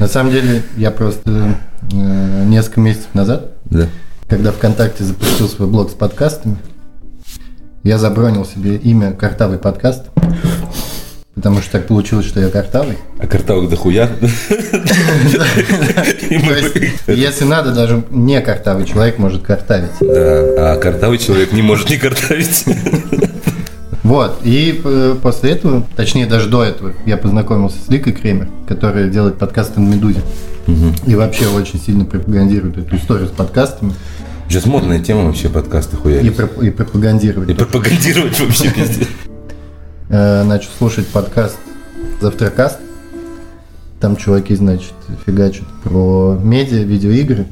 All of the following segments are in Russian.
На самом деле, я просто э, несколько месяцев назад, Да. когда ВКонтакте запустил свой блог с подкастами, я забронил себе имя «Картавый подкаст», потому что так получилось, что я картавый. А картавок дохуя. Если надо, даже не картавый человек может картавить. Да, а картавый человек не может не картавить. Вот, и э, после этого, точнее даже до этого, я познакомился с Ликой Кремер, которая делает подкасты на «Медузе». И вообще очень сильно пропагандирует эту историю с подкастами Сейчас модная тема вообще подкасты и, хуярить. проп- и пропагандирует. И пропагандировать вообще везде. Э, начал слушать подкаст «Завтракаст». Там чуваки, значит, фигачат про медиа, видеоигры,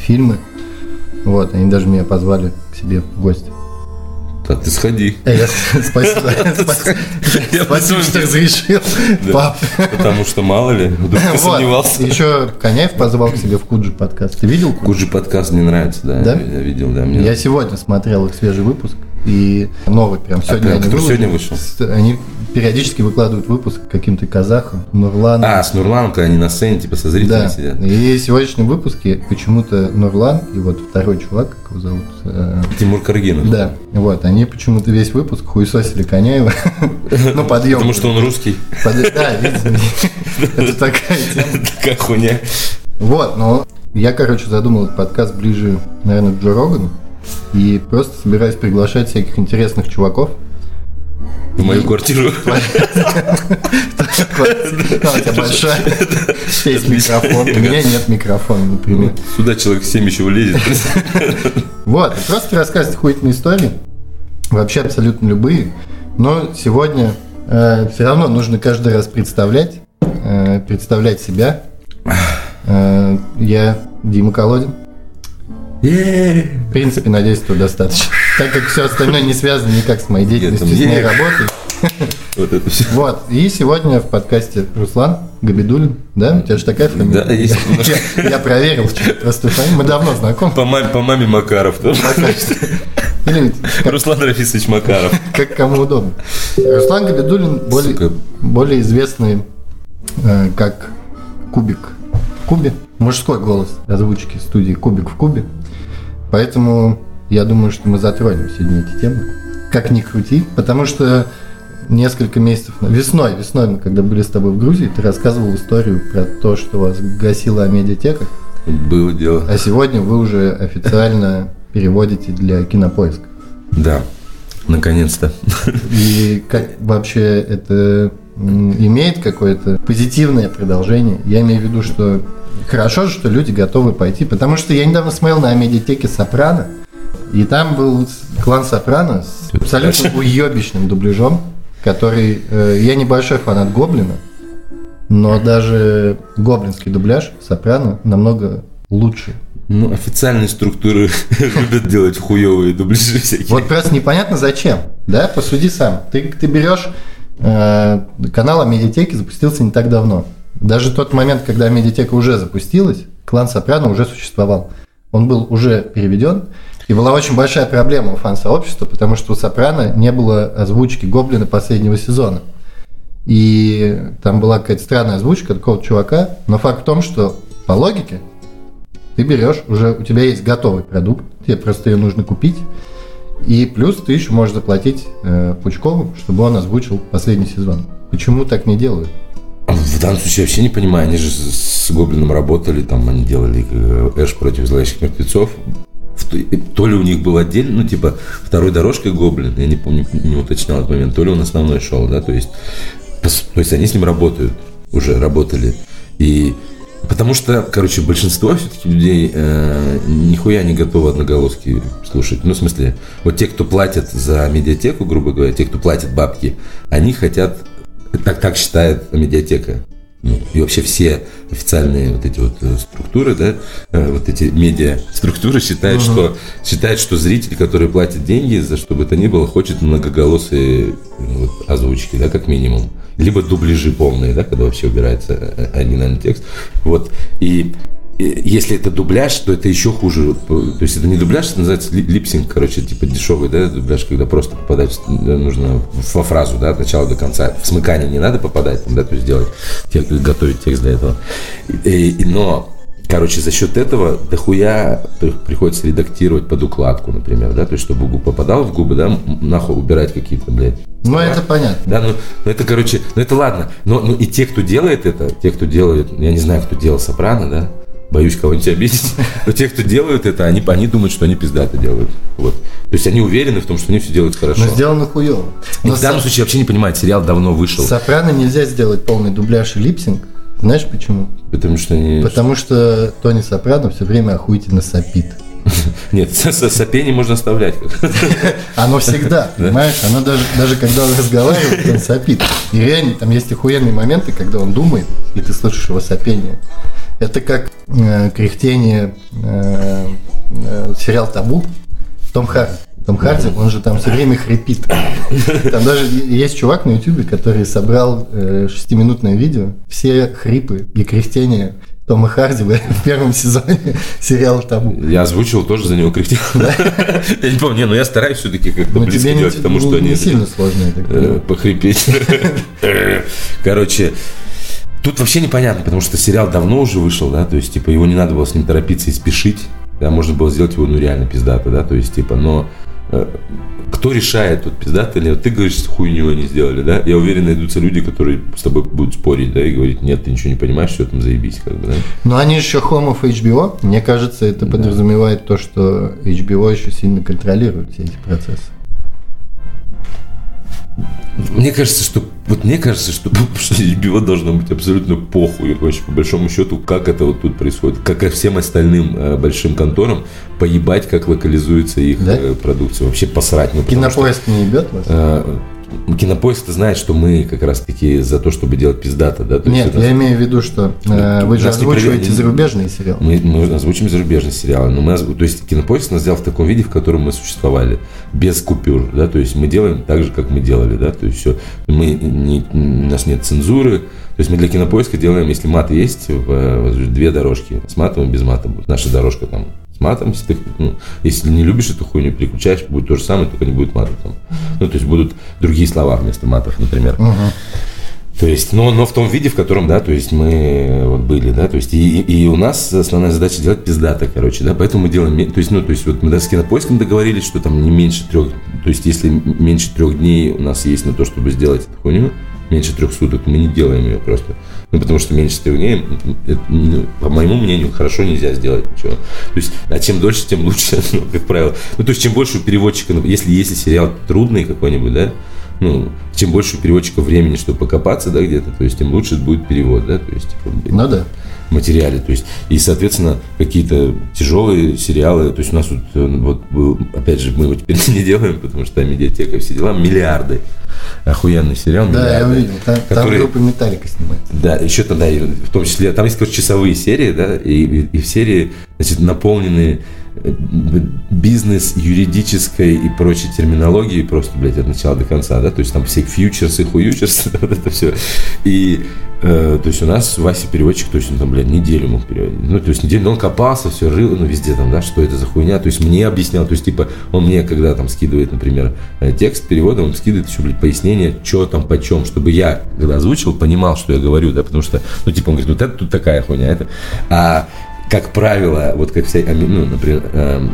фильмы. Вот, они даже меня позвали к себе в гости. Да ты сходи. Э, я- Спасибо, спасибо, что разрешил, пап. Потому что мало ли, вдруг ты сомневался. Еще Коняев позвал к себе в Куджи подкаст. Ты видел Куджи? Куджи подкаст мне нравится, да. Я видел, да. Я сегодня смотрел их свежий выпуск. И новый прям сегодня прям они выложили. сегодня вышел? Они периодически выкладывают выпуск каким-то казахом, Нурланом. А, с Нурланом, когда они на сцене, типа, со зрителями Да, сидят. и в сегодняшнем выпуске почему-то Нурлан и вот второй чувак, как его зовут, э, Тимур Каргинов. да, вот, они почему-то весь выпуск хуесосили Коняева, ну, подъем. Потому что он русский. Да, видимо, это такая тема. Такая хуйня. Вот, но я, короче, задумал этот подкаст ближе, наверное, к Джо Рогану. И просто собираюсь приглашать всяких интересных чуваков. В мою квартиру. У тебя большая есть микрофон. У меня нет микрофона, например. Сюда человек 7 еще влезет. Вот, просто рассказывать охуительные истории. Вообще абсолютно любые. Но сегодня все равно нужно каждый раз представлять, э, представлять себя. Э, я Дима Колодин. В принципе, надеюсь, этого достаточно. Так как все остальное не связано никак с моей деятельностью, с моей работой. Вот это все. Вот, и сегодня в подкасте Руслан Габидулин, да? У тебя же такая фамилия? Да, есть. Я, я проверил, что просто. Мы давно знакомы. По маме, по маме Макаров. тоже. Или Руслан Рафисович Макаров. как кому удобно. Руслан Габидулин более, Сука. более известный э, как Кубик в Кубе. Мужской голос озвучки студии Кубик в Кубе. Поэтому я думаю, что мы затронем сегодня эти темы. Как ни крути, потому что несколько месяцев весной, весной мы когда были с тобой в Грузии, ты рассказывал историю про то, что вас гасила медиатека, Было дело. а сегодня вы уже официально переводите для кинопоиска. Да. Наконец-то. И как вообще это имеет какое-то позитивное продолжение? Я имею в виду, что хорошо что люди готовы пойти, потому что я недавно смотрел на медиатеке «Сопрано», и там был клан «Сопрано» с абсолютно уебищным дубляжом, который... э, я небольшой фанат «Гоблина», но даже гоблинский дубляж «Сопрано» намного лучше. Ну, официальные структуры любят делать хуевые дубляжи всякие. Вот просто непонятно зачем, да? Посуди сам. Ты, ты берешь канал о медиатеке запустился не так давно. Даже тот момент, когда медиатека уже запустилась, клан Сопрано уже существовал. Он был уже переведен, и была очень большая проблема у фан-сообщества, потому что у Сопрано не было озвучки Гоблина последнего сезона. И там была какая-то странная озвучка такого чувака, но факт в том, что по логике ты берешь, уже у тебя есть готовый продукт, тебе просто ее нужно купить, и плюс ты еще можешь заплатить э, Пучкову, чтобы он озвучил последний сезон. Почему так не делают? В данном случае я вообще не понимаю, они же с Гоблином работали, там они делали э, Эш против зловещих мертвецов. То- ли у них был отдельно, ну, типа, второй дорожкой Гоблин, я не помню, не уточнял этот момент, то ли он основной шел, да, то есть, то есть они с ним работают, уже работали. И потому что, короче, большинство все-таки людей э, нихуя не готовы одноголоски слушать. Ну, в смысле, вот те, кто платят за медиатеку, грубо говоря, те, кто платят бабки, они хотят, так, так считает медиатека. Ну, и вообще все официальные вот эти вот э, структуры, да, э, вот эти медиа структуры считают, что считают, что зритель, который платит деньги за что бы то ни было, хочет многоголосые вот, озвучки, да, как минимум, либо дубляжи полные, да, когда вообще убирается э, оригинальный текст, вот и если это дубляж, то это еще хуже. То есть это не дубляж, это называется липсинг, короче, типа дешевый, да, дубляж, когда просто попадать нужно во фразу, да, от начала до конца. В смыкание не надо попадать, да, то есть делать, готовить текст для этого. И, но Короче, за счет этого дохуя приходится редактировать под укладку, например, да, то есть, чтобы губ попадал в губы, да, нахуй убирать какие-то, блядь. Ну, это понятно. Да, ну, ну, это, короче, ну, это ладно. Но, ну, и те, кто делает это, те, кто делает, я не знаю, кто делал сопрано, да, боюсь кого-нибудь обидеть, но те, кто делают это, они, они думают, что они пиздато делают. Вот. То есть они уверены в том, что они все делают хорошо. Но сделано хуево. Но в данном со... случае вообще не понимают, сериал давно вышел. Сопрано нельзя сделать полный дубляж и липсинг. Знаешь почему? Потому что они... Потому что Тони Сопрано все время охуительно сопит. Нет, сопение можно оставлять. Оно всегда, понимаешь? Оно даже, даже когда он разговаривает, он сопит. И реально, там есть охуенные моменты, когда он думает, и ты слышишь его сопение. Это как э, кряхтение э, э, сериал «Табу» Том Харди. Том Харди, он же там все время хрипит. Там даже есть чувак на ютубе, который собрал э, шестиминутное видео, все хрипы и кряхтения Тома Харди в первом сезоне сериала «Табу». Я озвучивал, тоже за него кряхтел. Я не помню, но я стараюсь все-таки как-то Но близко делать, потому что они... сильно сложно, понимаю. Похрипеть. Короче, Тут вообще непонятно, потому что сериал давно уже вышел, да, то есть, типа, его не надо было с ним торопиться и спешить, да, можно было сделать его, ну, реально пиздато, да, то есть, типа, но Э, кто решает, тут пиздато или нет? Ты говоришь, что хуйню они сделали, да? Я уверен, найдутся люди, которые с тобой будут спорить, да, и говорить, нет, ты ничего не понимаешь, все там заебись, как бы, да? Но они еще of HBO. Мне кажется, это да. подразумевает то, что HBO еще сильно контролирует все эти процессы. Мне кажется, что вот мне кажется, что, что HBO должно быть абсолютно похуй, вообще по большому счету, как это вот тут происходит, как и всем остальным э, большим конторам поебать, как локализуется их да? э, продукция, вообще посрать. Ну, Кинопоиск что, не ебет вас? Э, Кинопоиск знает, что мы как раз-таки за то, чтобы делать пиздато, да? То Нет, я имею в виду, что э, вы же озвучиваете не... зарубежные сериалы. Мы, мы озвучим зарубежные сериалы, но мы, то есть Кинопоиск нас сделал в таком виде, в котором мы существовали, без купюр, да, то есть мы делаем так же, как мы делали, да, то есть все, мы не, у нас нет цензуры, то есть мы для Кинопоиска делаем, если мат есть, в, в, две дорожки, с матом и без мата, наша дорожка там матом. Если, ты, ну, если не любишь эту хуйню, переключаешь, будет то же самое, только не будет мата там. Ну, то есть будут другие слова вместо матов, например. То есть, но, но в том виде, в котором, да, то есть мы вот были, да, то есть и, и у нас основная задача делать пиздато, короче, да, поэтому мы делаем, то есть, ну, то есть вот мы даже с кинопоиском договорились, что там не меньше трех, то есть если меньше трех дней у нас есть на то, чтобы сделать эту хуйню, меньше трех суток, мы не делаем ее просто. Ну, потому что меньше трех дней, ну, по моему мнению, хорошо нельзя сделать ничего. То есть, а чем дольше, тем лучше, ну, как правило. Ну, то есть, чем больше у переводчика, ну, если, если сериал трудный какой-нибудь, да, ну, чем больше у переводчика времени, чтобы покопаться, да, где-то, то есть, тем лучше будет перевод, да, то есть, типа, ну, да материале. То есть, и, соответственно, какие-то тяжелые сериалы. То есть у нас тут, э, вот, опять же, мы его теперь не делаем, потому что там медиатека, все дела, миллиарды. Охуенный сериал. Да, миллиарды, я увидел. Там, который, там группа Металлика снимается. Да, еще тогда, в том числе, там есть, короче, часовые серии, да, и, и, в серии, значит, наполнены бизнес, юридической и прочей терминологии просто, блядь, от начала до конца, да, то есть там все фьючерсы, хуючерсы, вот это все. И, э, то есть у нас Вася переводчик, то есть он там, блядь, неделю мог переводить. Ну, то есть неделю, но он копался, все рыл, ну, везде там, да, что это за хуйня, то есть мне объяснял, то есть, типа, он мне, когда там скидывает, например, э, текст перевода, он скидывает еще, блядь, пояснение, что там, почем, чтобы я, когда озвучивал, понимал, что я говорю, да, потому что, ну, типа, он говорит, вот это тут такая хуйня, это, а как правило, вот как все, ну, например, э,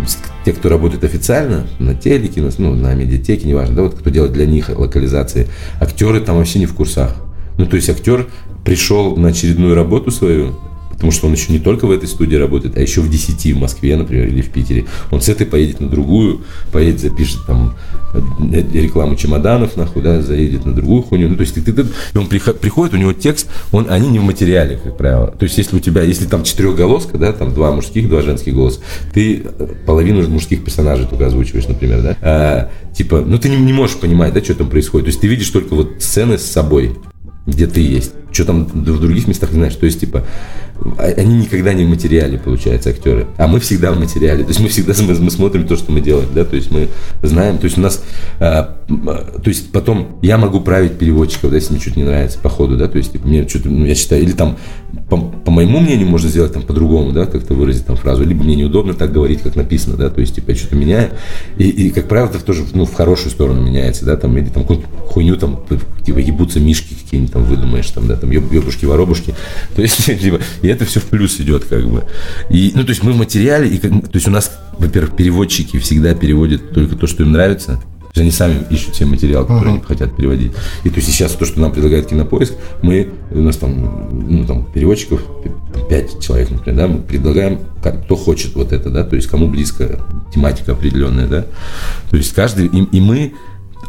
те, кто работает официально на телеке, на, ну, на медиатеке, неважно, да, вот кто делает для них локализации, актеры там вообще не в курсах. Ну, то есть актер пришел на очередную работу свою, потому что он еще не только в этой студии работает, а еще в 10 в Москве, например, или в Питере. Он с этой поедет на другую, поедет, запишет там э, рекламу чемоданов, нахуй, да, заедет на другую хуйню. Ну, то есть ты, ты, ты, он приходит, у него текст, он, они не в материале, как правило. То есть если у тебя, если там четырехголоска, да, там два мужских, два женских голоса, ты э, половину мужских персонажей только озвучиваешь, например, да, а, типа, ну ты не, не можешь понимать, да, что там происходит. То есть ты видишь только вот сцены с собой, где ты есть. Что там в других местах не знаешь. То есть, типа, а, они никогда не в материале, получается, актеры. А мы всегда в материале. То есть мы всегда мы, мы смотрим то, что мы делаем, да, то есть мы знаем, то есть у нас, а, то есть потом я могу править переводчиков, да, если мне что-то не нравится по ходу, да, то есть типа, мне что-то, ну, я считаю, или там по, по моему мнению можно сделать там по-другому, да, как-то выразить там фразу, либо мне неудобно так говорить, как написано, да, то есть, типа, я что-то меняю, и, и как правило, это тоже, ну, в хорошую сторону меняется, да, там, или там какую-то хуйню, там, типа, ебутся мишки какие-нибудь там выдумаешь, там, да, там, ебушки-воробушки, то есть, типа, и это все в плюс идет, как бы. И, ну, то есть, мы в материале, и, как, то есть, у нас, во-первых, переводчики всегда переводят только то, что им нравится, они сами ищут себе материал, который uh-huh. они хотят переводить. И то есть сейчас то, что нам предлагает кинопоиск, мы, у нас там, ну, там переводчиков 5 человек, например, да, мы предлагаем, кто хочет вот это, да, то есть кому близко тематика определенная, да. То есть каждый, и, и мы,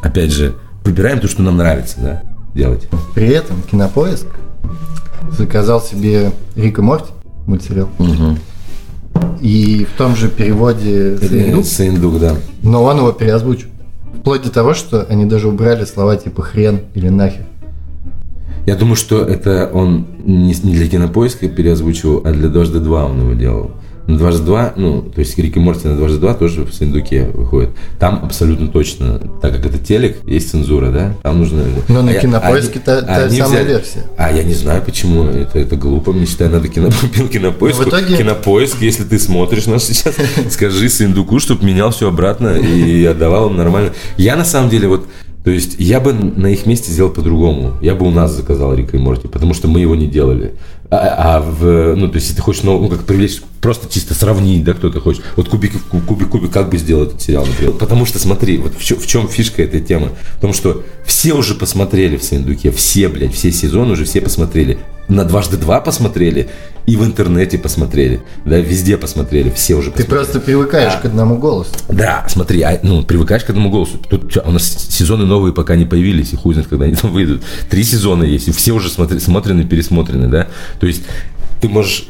опять же, выбираем то, что нам нравится, да, делать. При этом кинопоиск заказал себе Рик и Морти мультсериал. Угу. И в том же переводе Саиндук, Саиндук да. Но он его переозвучил. Вплоть до того, что они даже убрали слова типа хрен или нахер. Я думаю, что это он не для кинопоиска переозвучивал, а для Дождя 2 он его делал на дважды два, ну, то есть Рик и Морти на дважды два тоже в Синдуке выходит. Там абсолютно точно, так как это телек, есть цензура, да, там нужно... Но на а кинопоиске та, та а самая взяли... версия. А я не знаю, почему, это, это глупо, мне считаю, надо кино... кинопоиск. В итоге... Кинопоиск, если ты смотришь нас сейчас, скажи Синдуку, чтобы менял все обратно и отдавал им нормально. Я на самом деле вот то есть я бы на их месте сделал по-другому. Я бы у нас заказал Рика и Морти, потому что мы его не делали. А, а в, ну, то есть, если ты хочешь, ну, как привлечь, просто чисто сравнить, да, кто-то хочет. Вот кубик, кубик, кубик, как бы сделал этот сериал, например. Потому что, смотри, вот в в чем фишка этой темы? В том, что все уже посмотрели в Сындуке, все, блядь, все сезоны уже все посмотрели на дважды два посмотрели и в интернете посмотрели, да, везде посмотрели, все уже посмотрели. Ты просто привыкаешь а, к одному голосу. Да, смотри, а, ну, привыкаешь к одному голосу. Тут у нас сезоны новые пока не появились, и хуй знает, когда они там выйдут. Три сезона есть, и все уже смотри, смотрены, пересмотрены, да. То есть ты можешь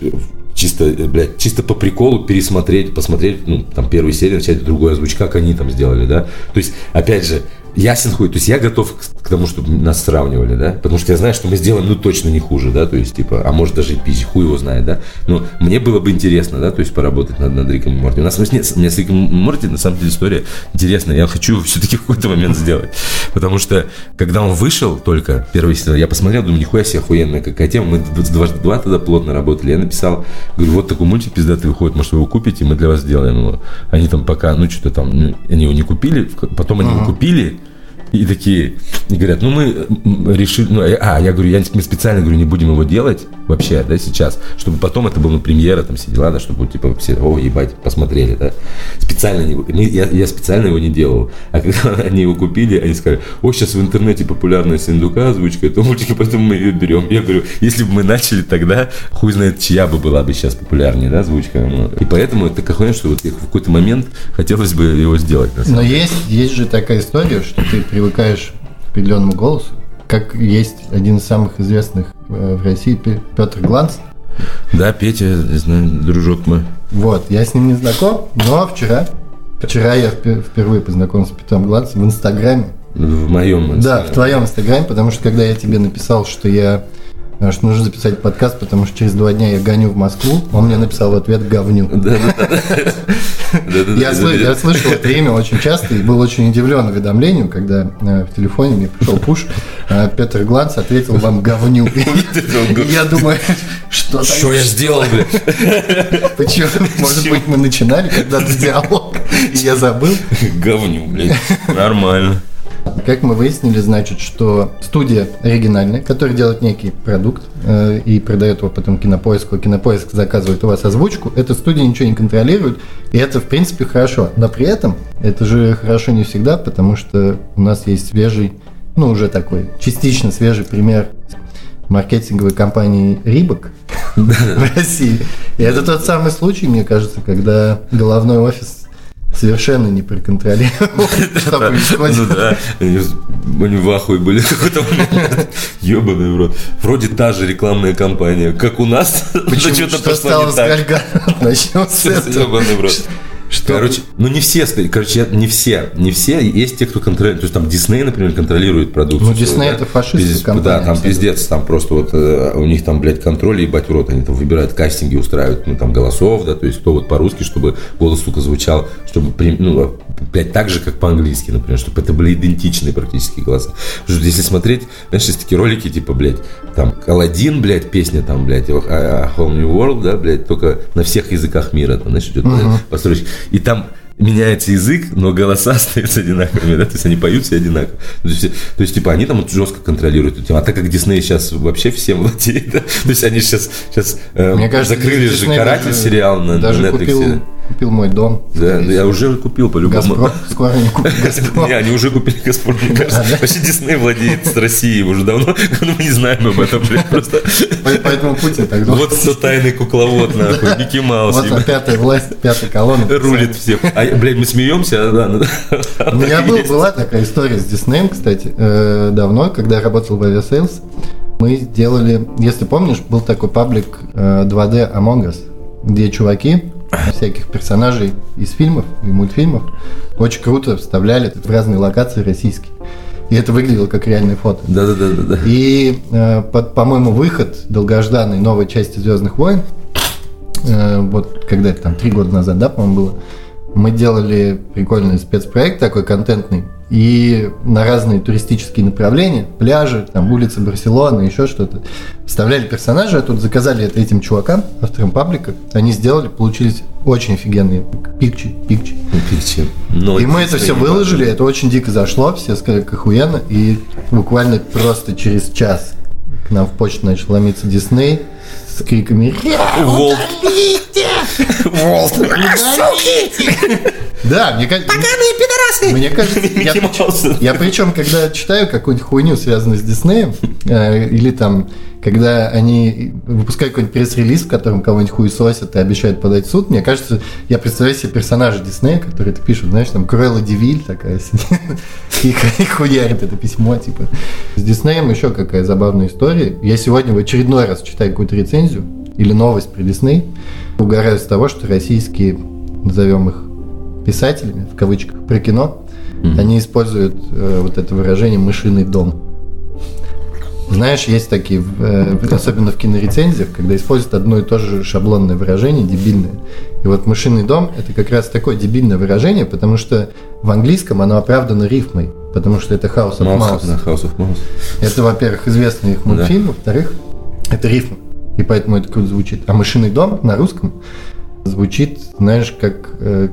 чисто, блядь, чисто по приколу пересмотреть, посмотреть, ну, там, первую серию, начать другой озвучка, как они там сделали, да. То есть, опять же, ясен хуй. То есть я готов к, к тому, чтобы нас сравнивали, да, потому что я знаю, что мы сделаем, ну, точно не хуже, да, то есть, типа, а может даже и пизжи, хуй его знает, да. Но мне было бы интересно, да, то есть поработать над, над Риком и Морти. У нас нет, у меня с Риком Морти, на самом деле, история интересная. Я хочу все-таки в какой-то момент сделать. Потому что, когда он вышел только, первый сезон, я посмотрел, думаю, нихуя себе охуенная какая тема. Мы дважды два тогда плотно работали. Я написал, говорю, вот такой мультик пиздатый выходит, может, вы его купите, мы для вас сделаем его. Они там пока, ну, что-то там, ну, они его не купили, потом они его купили, и такие, и говорят, ну мы решили, ну, а, я говорю, я, мы специально говорю, не будем его делать вообще, да, сейчас, чтобы потом это было, ну, премьера, там, все дела, да, чтобы, типа, все, о, ебать, посмотрели, да. Специально не, мы, я, я специально его не делал. А когда они его купили, они сказали, о, сейчас в интернете популярная Синдука озвучка этого мультика, поэтому мы ее берем. Я говорю, если бы мы начали тогда, хуй знает, чья бы была бы сейчас популярнее, да, озвучка. Ну, и поэтому это какой что вот в какой-то момент хотелось бы его сделать. Но есть, есть же такая история, что ты привыкаешь к определенному голосу, как есть один из самых известных э, в России Петр Гланц. Да, Петя, знаю, дружок мой. Вот, я с ним не знаком, но вчера, вчера я впервые познакомился с Петром Гланцем в Инстаграме. В моем Инстаграме. Да, в твоем Инстаграме, потому что когда я тебе написал, что я что нужно записать подкаст, потому что через два дня я гоню в Москву. Он мне написал в ответ «говню». Я слышал это имя очень часто и был очень удивлен уведомлению, когда э, в телефоне мне пришел пуш. Э, Петр Гланц ответил вам «говню». Я думаю, что Что я сделал, блядь? Почему? Может быть, мы начинали когда-то диалог, и я забыл? Говню, блядь. Нормально. Как мы выяснили, значит, что студия оригинальная, которая делает некий продукт э, и продает его потом кинопоиску, а кинопоиск заказывает у вас озвучку, эта студия ничего не контролирует, и это, в принципе, хорошо. Но при этом это же хорошо не всегда, потому что у нас есть свежий, ну, уже частично свежий пример маркетинговой компании Рибок в России. И это тот самый случай, мне кажется, когда головной офис совершенно не проконтролировал, что происходит. Ну да, они в ахуе были какой-то. Ебаный в рот. Вроде та же рекламная кампания, как у нас. Почему? Что стало с? Начнем с этого. Ебаный в рот. Что? Короче, ну не все, короче, не все, не все, есть те, кто контролирует, то есть там Дисней, например, контролирует продукцию. Ну Дисней да? это фашистская компания. Да, там пиздец, там просто вот э, у них там, блядь, контроль, ебать в рот, они там выбирают кастинги, устраивают, ну там голосов, да, то есть кто вот по-русски, чтобы голос, сука, звучал, чтобы, ну, блядь, так же, как по-английски, например, чтобы это были идентичные практически голоса. Потому что если смотреть, знаешь, есть такие ролики, типа, блядь, там, Алладин, блядь, песня там, блядь, а, Whole New World, да, блядь, только на всех языках мира, там, знаешь, идет uh-huh. постройщик. И там меняется язык, но голоса остаются одинаковыми, да, то есть они поют все одинаково. То есть, то есть типа, они там вот жестко контролируют эту тему. А так как Дисней сейчас вообще всем владеет, да, то есть они сейчас, сейчас э, Мне кажется, закрыли же «Каратель» сериал на, даже на Netflix. Купил Купил мой дом. Да, я уже купил по-любому. Газпром? Скоро они купят Газпром. Не, они уже купили Газпром, мне кажется. Вообще Дисней владеет с Россией уже давно, но мы не знаем об этом, блядь, просто. Поэтому Путин так думает. Вот кто тайный кукловод, нахуй, Микки Маус. Вот пятая власть, пятая колонна. Рулит всех. А, блядь, мы смеемся, а, да. У меня была такая история с Диснеем, кстати, э, давно, когда я работал в Aviasales. Мы сделали, если помнишь, был такой паблик 2D э, Among Us, где чуваки всяких персонажей из фильмов и мультфильмов. Очень круто вставляли в разные локации российские. И это выглядело как реальное фото. Да, да, да, да. И, э, под, по-моему, выход долгожданной новой части Звездных войн, э, вот когда это там три года назад, да, по-моему, было, мы делали прикольный спецпроект такой контентный, и на разные туристические направления, пляжи, там улицы Барселоны, еще что-то, вставляли персонажи, а тут заказали это этим чувакам, авторам паблика, они сделали, получились очень офигенные пикчи, пикчи. Пикчи. Но и мы это все выложили, это очень дико зашло, все сказали, как охуенно, и буквально просто через час к нам в почту начал ломиться Дисней с криками «Волк!» Волк! Да, мне кажется... Поганые пидорасы! Мне кажется, я, я причем, когда читаю какую-нибудь хуйню, связанную с Диснеем, э, или там, когда они выпускают какой-нибудь пресс-релиз, в котором кого-нибудь хуесосят и обещают подать в суд, мне кажется, я представляю себе персонажа Диснея, который это пишет, знаешь, там, Круэлла Девиль такая и хуярит это письмо, типа. С Диснеем еще какая забавная история. Я сегодня в очередной раз читаю какую-то рецензию или новость про Дисней, угораю с того, что российские, назовем их писателями, в кавычках, про кино, mm-hmm. они используют э, вот это выражение «мышиный дом». Знаешь, есть такие, э, особенно в кинорецензиях, когда используют одно и то же шаблонное выражение, дебильное. И вот «мышиный дом» — это как раз такое дебильное выражение, потому что в английском оно оправдано рифмой, потому что это House of Mouse. Да, House of Mouse. Это, во-первых, известный их мультфильм, да. во-вторых, это рифма, и поэтому это круто звучит. А «мышиный дом» на русском звучит, знаешь, как э,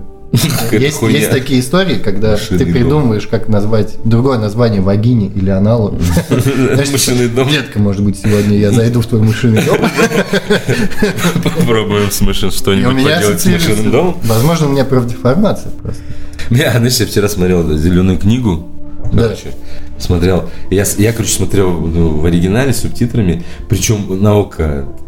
есть, есть такие истории, когда Машинный ты придумываешь, дом. как назвать другое название вагине или аналу. Машинный дом. Детка, может быть, сегодня я зайду в твой машинный дом. Попробуем с машин что-нибудь поделать с машинным домом. Возможно, у меня профдеформация просто. Я, знаешь, я вчера смотрел зеленую книгу. Да смотрел. Я, я короче, смотрел ну, в оригинале с субтитрами, причем на ОК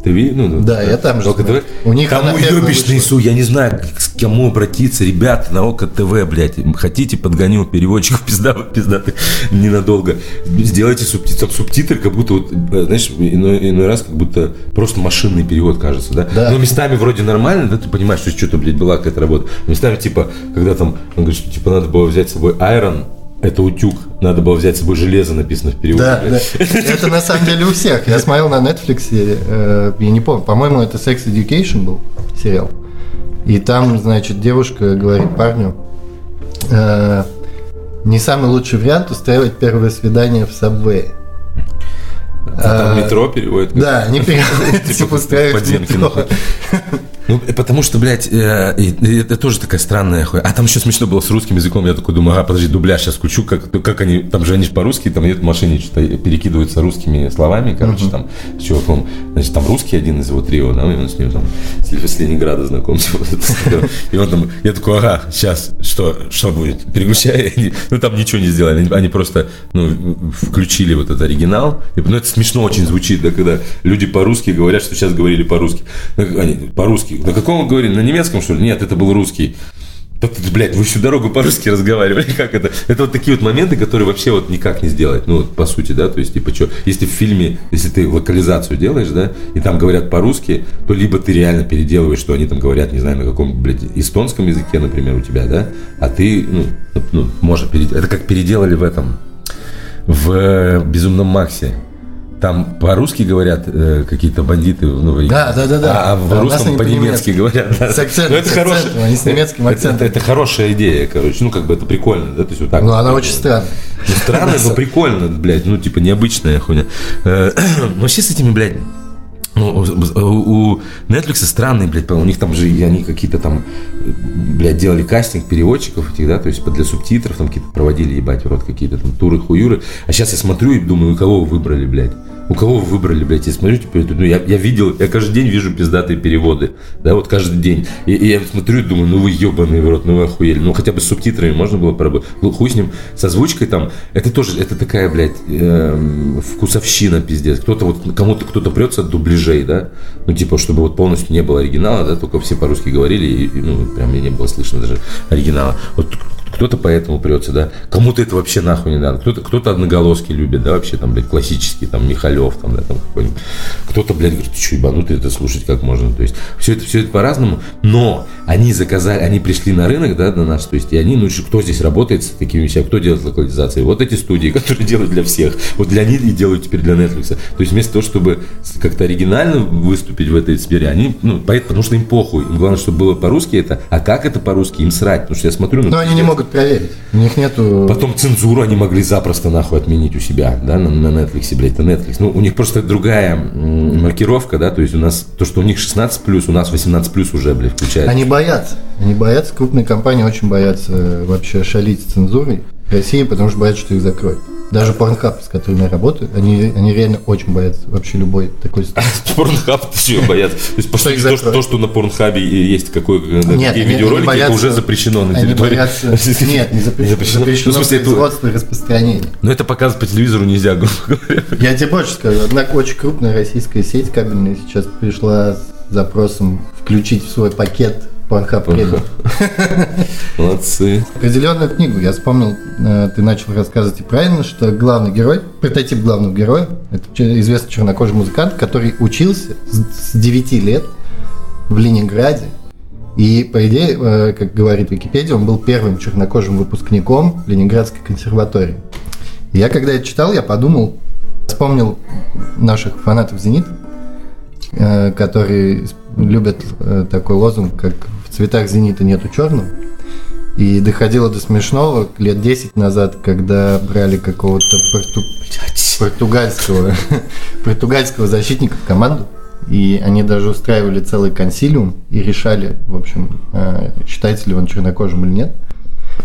ТВ. Ну, да, я там же. ТВ. У них Кому ебишь несу, я не знаю, к кому обратиться. Ребята, на ОК ТВ, блядь, хотите, подгоню переводчиков пизда, пиздатых ненадолго. Сделайте субтитры, там субтитры, как будто, вот, знаешь, иной, иной раз как будто просто машинный перевод кажется, да? да. Но местами вроде нормально, да, ты понимаешь, что что-то, блядь, была какая-то работа. Но местами, типа, когда там, он говорит, что, типа, надо было взять с собой Iron, это утюг. Надо было взять с собой железо, написано в переводе. Да, да. Это на самом деле у всех. Я смотрел на Netflix, э, я не помню, по-моему, это Sex Education был сериал. И там, значит, девушка говорит парню, э, не самый лучший вариант устраивать первое свидание в Сабвее. А там метро переводят? Да, они переводят, типа устраивают метро. Ну, потому что, блядь, э, это тоже такая странная хуйня. А там еще смешно было с русским языком. Я такой думаю, ага, подожди, дубляж сейчас включу, как, как они, там же они по-русски, там нет в машине что-то перекидываются русскими словами, короче, uh-huh. там, с чуваком. Значит, там русский один из его трио, да, и он с ним там с, с Ленинграда знакомится. И он там, я такой, ага, сейчас, что, что будет? Переключай. Ну, там ничего не сделали. Они просто, ну, включили вот этот оригинал. Ну, это смешно очень звучит, да, когда люди по-русски говорят, что сейчас говорили по-русски. Ну, они по-русски на каком вы говорили? На немецком, что ли? Нет, это был русский. Да, блядь, вы всю дорогу по-русски разговаривали, как это? Это вот такие вот моменты, которые вообще вот никак не сделать, ну, вот, по сути, да, то есть, типа, что, если в фильме, если ты локализацию делаешь, да, и там говорят по-русски, то либо ты реально переделываешь, что они там говорят, не знаю, на каком, блядь, эстонском языке, например, у тебя, да, а ты, ну, ну можно переделать, это как переделали в этом, в «Безумном Максе», там по-русски говорят э, какие-то бандиты. Ну, Да, да, да, да. А в А у нас русском по-немецки говорят. да. С акцентом, Ну, это с хорошая- акцентом, они с немецким это- акцентом. Это, это хорошая идея, короче. Ну, как бы это прикольно, да? То есть вот так. Ну, вот. она очень странная. Ну, странно, но прикольно, блядь. Ну, типа, необычная хуйня. Э, Но вообще с этими, блядь, ну, у- Netflix странные, блядь, у них там же они какие-то там, блядь, делали кастинг переводчиков этих, да, то есть для субтитров там какие-то проводили, ебать, в рот какие-то там туры, хуюры. А сейчас я смотрю и думаю, кого вы выбрали, блядь? У кого вы выбрали, блядь? Я смотрю, типа, ну, я, я видел, я каждый день вижу пиздатые переводы, да, вот каждый день. И, и я смотрю и думаю, ну вы ебаный в рот, ну вы охуели. Ну хотя бы с субтитрами можно было поработать. Ну хуй с ним, с озвучкой там, это тоже, это такая, блядь, эм, вкусовщина, пиздец. Кто-то вот, кому-то кто-то прется от дубляжей, да, ну типа, чтобы вот полностью не было оригинала, да, только все по-русски говорили, и, и, ну, прям мне не было слышно даже оригинала. Вот кто-то поэтому прется, да. Кому-то это вообще нахуй не надо. Кто-то, кто-то одноголоски любит, да, вообще там, блядь, классический, там, Михалев, там, да, там какой-нибудь. Кто-то, блядь, говорит, ты что, ебанутый, это слушать как можно. То есть, все это, все это по-разному, но они заказали, они пришли на рынок, да, на наш, то есть, и они, ну, кто здесь работает с такими вещами, кто делает локализации? Вот эти студии, которые делают для всех. Вот для них и делают теперь для Netflix. То есть, вместо того, чтобы как-то оригинально выступить в этой сфере, они, ну, поэтому, потому что им похуй. Им главное, чтобы было по-русски это, а как это по-русски, им срать. Потому что я смотрю, ну, Но они не пиздец. Могут проверить. У них нету... Потом цензуру они могли запросто нахуй отменить у себя, да, на, на Netflix, блядь, это Netflix. Ну, у них просто другая маркировка, да, то есть у нас, то, что у них 16 плюс, у нас 18 плюс уже, блядь, включается. Они боятся. Они боятся, крупные компании очень боятся э, вообще шалить с цензурой России, потому что боятся, что их закроют. Даже Pornhub, с которыми я работаю, они, они реально очень боятся вообще любой такой ситуации. Порнхаб, чего боятся? То есть, по сути, то, что, на Порнхабе есть какой, Нет, какие они- видеоролики, это уже запрещено на территории. Нет, не запрещено. запрещено. Ну, производство и распространение. Но это показывать по телевизору нельзя, грубо говоря. Я тебе больше скажу. Одна очень крупная российская сеть кабельная сейчас пришла с запросом включить в свой пакет Premium. Молодцы. Определенную книгу я вспомнил, э, ты начал рассказывать и правильно, что главный герой, прототип главного героя, это известный чернокожий музыкант, который учился с с 9 лет в Ленинграде. И, по идее, э, как говорит Википедия, он был первым чернокожим выпускником Ленинградской консерватории. И я, когда это читал, я подумал, вспомнил наших фанатов «Зенита», э, которые любят такой лозунг, как «в цветах «Зенита» нету черного». И доходило до смешного лет 10 назад, когда брали какого-то порту- португальского, португальского защитника в команду, и они даже устраивали целый консилиум и решали, в общем, э, считается ли он чернокожим или нет.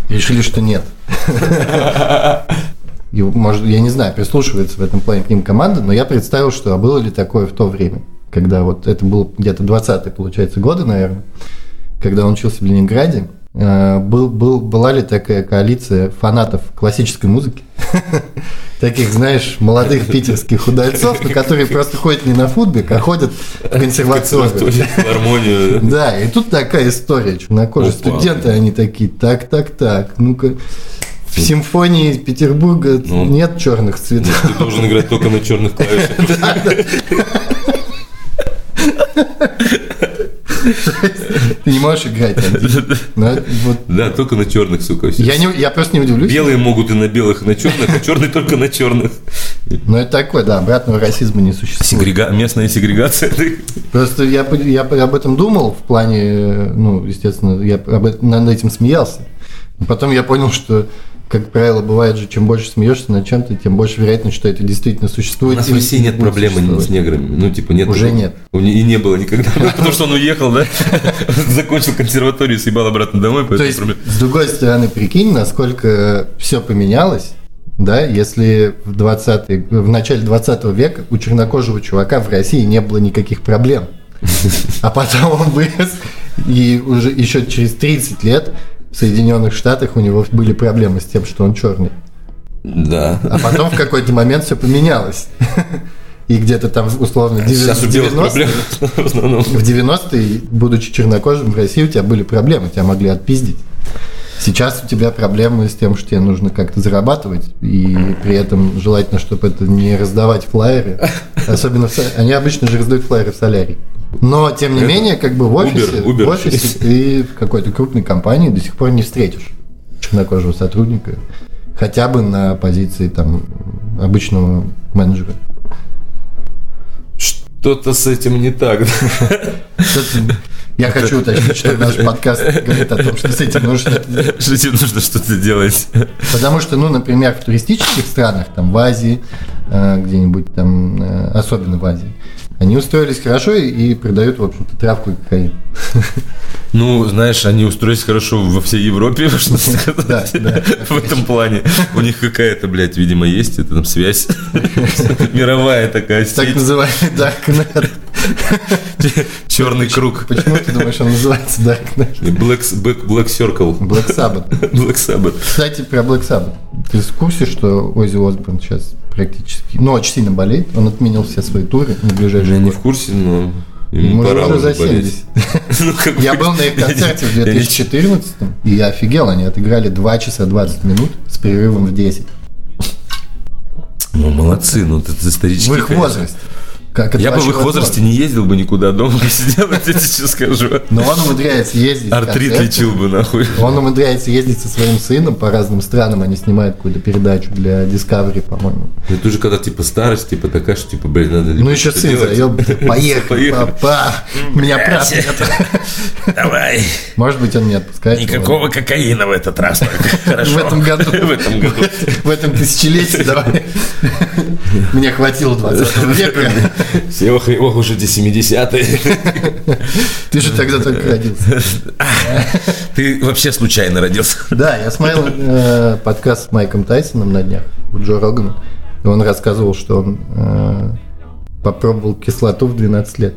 Решили, что нет. И, может, я не знаю, прислушивается в этом плане к ним команда, но я представил, что а было ли такое в то время, когда вот это было где-то 20-е, получается, годы, наверное, когда он учился в Ленинграде, э, был, был, была ли такая коалиция фанатов классической музыки, таких, знаешь, молодых питерских удальцов, но которые просто ходят не на футбик, а ходят в консерваторию. Гармонию. Да, и тут такая история, чернокожие Опа. студенты, они такие, так, так, так, ну-ка, в симфонии Петербурга Ну. нет черных цветов. Ты должен играть только на черных клавишах. Ты не можешь играть. Ну, Да, только на черных, сука. Я, просто не удивлюсь. Белые могут и на белых, и на черных, а черный только на черных. Но это такое, да, обратного расизма не существует. Местная сегрегация. Просто я, об этом думал в плане, э, ну, естественно, я об над этим смеялся. Потом я понял, что, как правило, бывает же, чем больше смеешься над чем-то, тем больше вероятность, что это действительно У существует. нас в России нет проблемы с неграми. Ну, типа, нет. Уже нет. У не- И не было никогда. Потому что он уехал, да? Закончил консерваторию, съебал обратно домой, То есть, с другой стороны, прикинь, насколько все поменялось, да, если в, 20 в начале 20 века у чернокожего чувака в России не было никаких проблем. А потом он вырос, и уже еще через 30 лет в Соединенных Штатах у него были проблемы с тем, что он черный. Да. А потом в какой-то момент все поменялось. И где-то там, условно, А 90 в основном. в 90-е, будучи чернокожим в России, у тебя были проблемы, тебя могли отпиздить. Сейчас у тебя проблемы с тем, что тебе нужно как-то зарабатывать, и при этом желательно, чтобы это не раздавать флайеры. Особенно в они обычно же раздают флайеры в солярий. Но, тем не Это менее, как бы в офисе, Uber, Uber. в офисе ты в какой-то крупной компании до сих пор не встретишь чернокожего сотрудника, хотя бы на позиции там обычного менеджера. что-то с этим не так. Я хочу уточнить, что наш подкаст говорит о том, что с этим нужно Что этим нужно что-то делать. Потому что, ну, например, в туристических странах, там, в Азии, э, где-нибудь там, э, особенно в Азии, они устроились хорошо и, продают, в общем-то, травку и кокаин. Ну, знаешь, они устроились хорошо во всей Европе, что сказать. В этом плане. У них какая-то, блядь, видимо, есть, это там связь мировая такая Так сеть. называемый Darknet. Черный круг. Почему ты думаешь, он называется Darknet? Black, Black, Black Circle. Black Sabbath. Black Sabbath. Кстати, про Black Sabbath. Ты в курсе, что Оззи Осборн сейчас практически, ну, очень сильно болеет? Он отменил все свои туры на Я ближайшие не годы. в курсе, но ему Ему пора уже за заболеть. 70. Ну, Я был на их я не- концерте в я не- 2014 и я офигел, они отыграли 2 часа 20 минут с перерывом в 10. Ну, молодцы, ну, это исторически. В их возрасте. Как Я бы в их возрасте не ездил бы никуда, дома бы сидел, я тебе сейчас скажу. Но он умудряется ездить. Артрит лечил бы, нахуй. Он умудряется ездить со своим сыном по разным странам. Они снимают какую-то передачу для Discovery, по-моему. Это уже когда, типа, старость, типа, такая, что, типа, блин, надо... Ну, еще сын заеб. Поехали, папа. Меня прав. Давай. Может быть, он не отпускает. Никакого кокаина в этот раз. Хорошо. В этом году. В этом году. В этом тысячелетии, давай. Мне хватило 20 века. Все ох, ох уж эти 70-е. Ты же тогда только родился. Ты вообще случайно родился. Да, я смотрел э, подкаст с Майком Тайсоном на днях, у Джо Рогана, и он рассказывал, что он э, попробовал кислоту в 12 лет.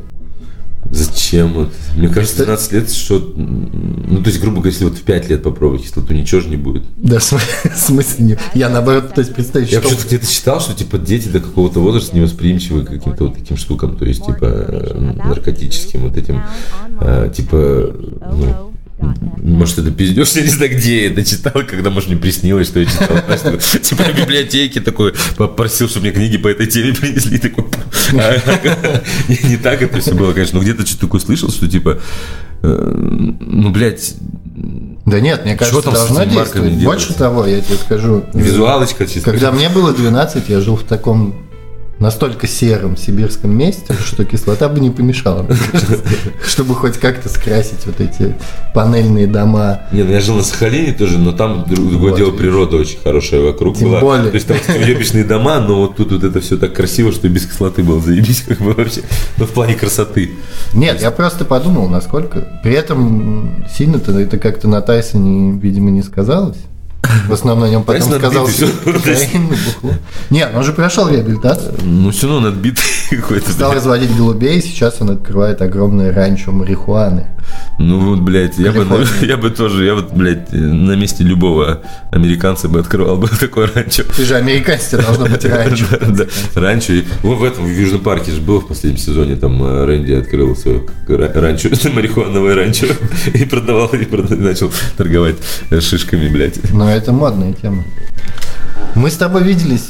Зачем? Вот? Мне кажется, 12 лет, что... Ну, то есть, грубо говоря, если вот в 5 лет попробовать кислоту, ничего же не будет. Да, в см- в смысле не. Я наоборот пытаюсь представить, Я почему-то где-то читал, что, типа, дети до какого-то возраста невосприимчивы к каким-то вот таким штукам, то есть, типа, э, наркотическим вот этим, э, типа, ну, может, это пиздешь, я не знаю, где я это читал, когда, может, мне приснилось, что я читал. Типа, в библиотеке такой, попросил, чтобы мне книги по этой теме принесли, такой, а, не, так это все было, конечно, но где-то что-то такое слышал, что, типа, э, ну, блядь, Да нет, мне кажется, там марками действовать. Больше того, я тебе скажу. визуалочка чисто. Когда мне было 12, я жил в таком настолько сером сибирском месте, что кислота бы не помешала, чтобы хоть как-то скрасить вот эти панельные дома. Не, ну я жил на Сахалине тоже, но там друг- другое дело, природа очень хорошая вокруг была. То есть там уебищные дома, но вот тут вот это все так красиво, что без кислоты было заебись как бы вообще. Ну, в плане красоты. Нет, я просто подумал, насколько. При этом сильно-то это как-то на Тайсоне, видимо, не сказалось. В основном на нем потом Тайсон сказал отбитый, всё. кокаин. Нет, он же прошел реабилитацию. Ну, все равно он отбитый какой-то. Стал разводить голубей, сейчас он открывает огромное ранчо марихуаны. Ну, вот, блядь, я бы, я бы тоже, я вот, блядь, на месте любого американца бы открывал бы такое ранчо. Ты же американец, тебе должно быть ранчо. Да, ранчо. Вот в этом, в Южном парке же был в последнем сезоне, там э, Рэнди открыл свое ра- ранчо, марихуановое ранчо, и продавал, и начал торговать э, шишками, блядь. Но это модная тема. Мы с тобой виделись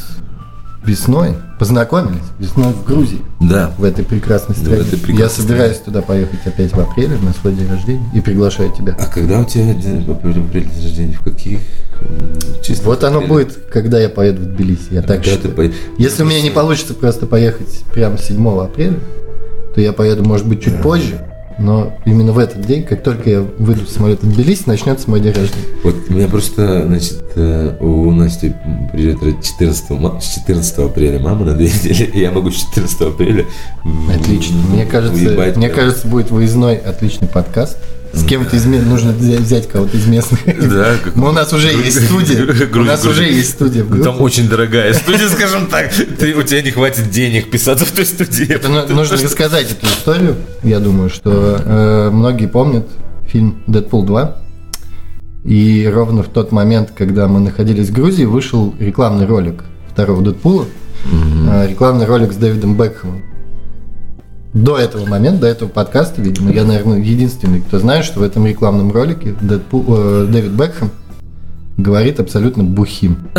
весной, познакомились весной в Грузии, Да. в этой прекрасной в стране. этой прекрасной Я собираюсь туда поехать опять в апреле на свой день рождения и приглашаю тебя. А когда у тебя день, в апреле апреле день рождения? В каких числах? Вот оно будет, когда я поеду в Тбилиси, я так Когда считаю. по- Если у меня не получится просто поехать прямо 7 апреля, то я поеду, может быть, чуть позже, но именно в этот день, как только я выйду с самолета в Тбилиси, начнется мой день рождения. Вот у меня просто, значит, э, у Насти приезжает 14, ма- с 14 апреля мама на две недели, и я могу с 14 апреля Отлично. Мне кажется, уебать мне кажется, будет выездной отличный подкаст. С кем-то из ме- нужно взять, кого-то из местных. Да, Ну, у нас уже есть студия. У нас уже есть студия Там очень дорогая студия, скажем так. Ты, у тебя не хватит денег писаться в той студии. Ну- нужно рассказать эту историю. Я думаю, что э, многие помнят фильм «Дэдпул 2». И ровно в тот момент, когда мы находились в Грузии, вышел рекламный ролик второго «Дэдпула». Э, Рекламный ролик с Дэвидом Бекхэмом. До этого момента, до этого подкаста, видимо, я, наверное, единственный, кто знает, что в этом рекламном ролике Дэдпул, э, Дэвид Бекхэм говорит абсолютно бухим.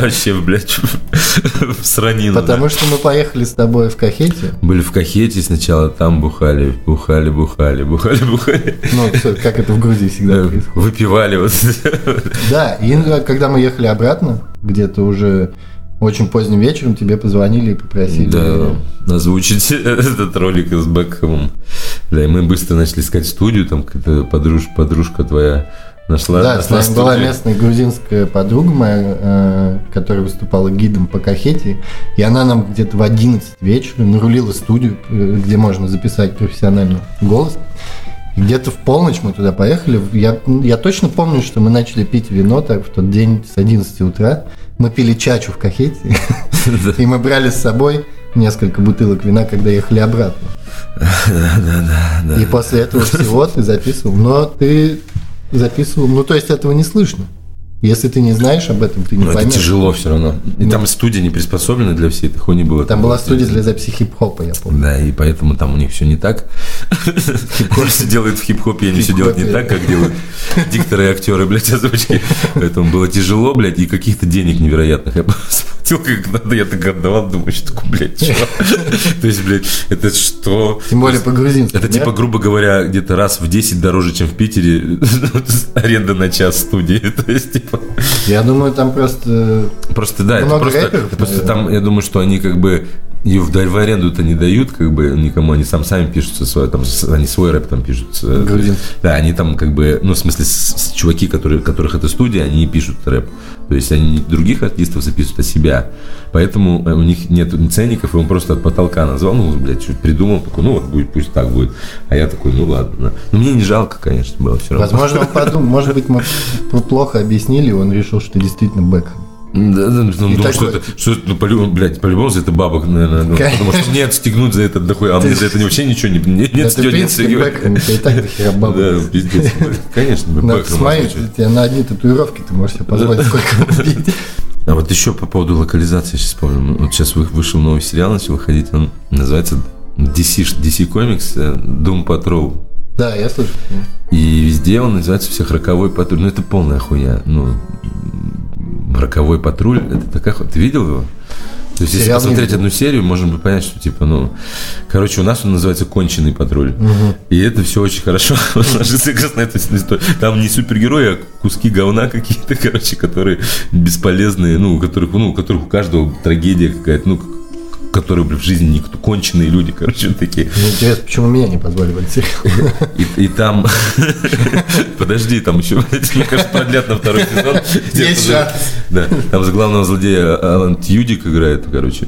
Вообще, блядь, в сранину. Потому что мы поехали с тобой в Кахете. Были в Кахете сначала, там бухали, бухали, бухали, бухали, бухали. Ну, как это в Грузии всегда происходит. Выпивали вот. Да, и когда мы ехали обратно, где-то уже очень поздним вечером тебе позвонили и попросили. Да, озвучить этот ролик с Бекхэмом. Да, и мы быстро начали искать студию, там какая-то подруж, подружка твоя нашла. Да, с нашла нами была местная грузинская подруга моя, э, которая выступала гидом по Кахете, и она нам где-то в 11 вечера нарулила студию, э, где можно записать профессиональный голос. Где-то в полночь мы туда поехали. Я, я точно помню, что мы начали пить вино так, в тот день с 11 утра. Мы пили чачу в Кахете, и мы брали с собой несколько бутылок вина, когда ехали обратно. Да, да, да. И после этого всего ты записывал. Но ты записывал, ну то есть этого не слышно. Если ты не знаешь об этом, ты не Ну, это поймешь. тяжело все равно. И там студия не приспособлена для всей этой хуйни была. Там была студия для записи хип-хопа, я помню. Да, и поэтому там у них все не так. Хип-хоп все делают в хип-хопе, они все делают не так, как делают дикторы и актеры, блядь, озвучки. Поэтому было тяжело, блядь, и каких-то денег невероятных. Я сплатил как надо, я так отдавал, думаю, что такое, блядь, чего? То есть, блядь, это что? Тем более по-грузински. Это типа, грубо говоря, где-то раз в 10 дороже, чем в Питере аренда на час студии. То есть, типа, Я думаю, там просто... Просто да, это просто, просто там, я думаю, что они как бы ее в, в аренду-то не дают, как бы никому, они сам сами пишутся свой, там, они свой рэп там пишут. с- Грузинский. Да, они там как бы, ну, в смысле, с- с- чуваки, которые, которых это студия, они не пишут рэп. То есть они не других артистов записывают, а себя. Поэтому э, у них нет ни ценников, и он просто от потолка назвал, ну, блядь, чуть придумал, такой, ну, вот будет, пусть так будет. А я такой, ну, ладно. да. Ну, мне не жалко, конечно, было все равно. Возможно, он подумал, может быть, мы плохо объяснили, и он решил, что действительно бэк. Да, да, ну, думал, такой- что это, что ну, по-любому, блядь, по-любому за это бабок, наверное, ну, потому что мне отстегнуть за это дохуя, а мне за это вообще ничего не, нет, нет, принципе, Бэкхэм, это и так дохера бабок. Да, пиздец. Конечно, смотреть, озвучивать. тебе на одни татуировки ты можешь себе позволить сколько купить. А вот еще по поводу локализации сейчас вспомнил. Вот сейчас вы- вышел новый сериал, начал выходить, он называется DC, DC Comics э, Doom Patrol. Да, я слышу. И везде он называется всех роковой патруль. Ну, это полная хуйня. Ну, роковой патруль, это такая хуйня. Ты видел его? То есть, если Сериал не посмотреть одну серию, можно бы понять, что типа, ну, короче, у нас он называется конченый патруль. И это все очень хорошо ложится как раз на эту историю. Там не супергерои, а куски говна какие-то, короче, которые бесполезные, ну, у которых, ну, у которых у каждого трагедия какая-то, ну, которые, в жизни никто, конченые люди, короче, такие. Мне интересно, почему меня не позвали в сериал. И, и там... Подожди, там еще, мне кажется, продлят на второй сезон. Есть. Да, там за главного злодея Алан Тьюдик играет, короче.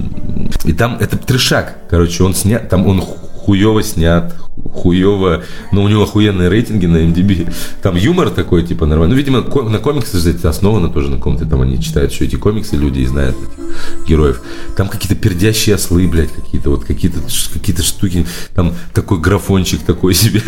И там это трешак, короче, он снят, там он хуево снят, хуево, но у него охуенные рейтинги на MDB. Там юмор такой, типа, нормальный. Ну, видимо, ко- на комиксах же это основано тоже на ком-то, там они читают еще эти комиксы, люди и знают этих героев. Там какие-то пердящие ослы, блядь, какие-то, вот какие-то какие-то штуки, там такой графончик такой себе.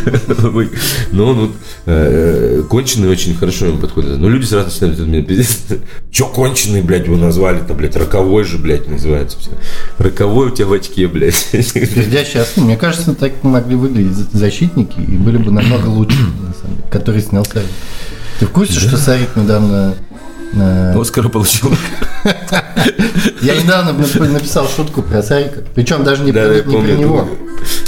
Но он вот э, конченый очень хорошо ему подходит. Но люди сразу начинают меня пиздец. Че конченый, блядь, его назвали-то, блядь, роковой же, блядь, называется все. Роковой у тебя в очке, блядь. Пердящие ослы. Мне кажется, так могли выглядеть защитники и были бы намного лучше, на самом деле, которые снял Сарик. Ты в курсе, что Сарик недавно... э, Оскара получил. Я недавно нап- написал шутку про Сарика. Причем даже не, Да, про, я не помню про это него.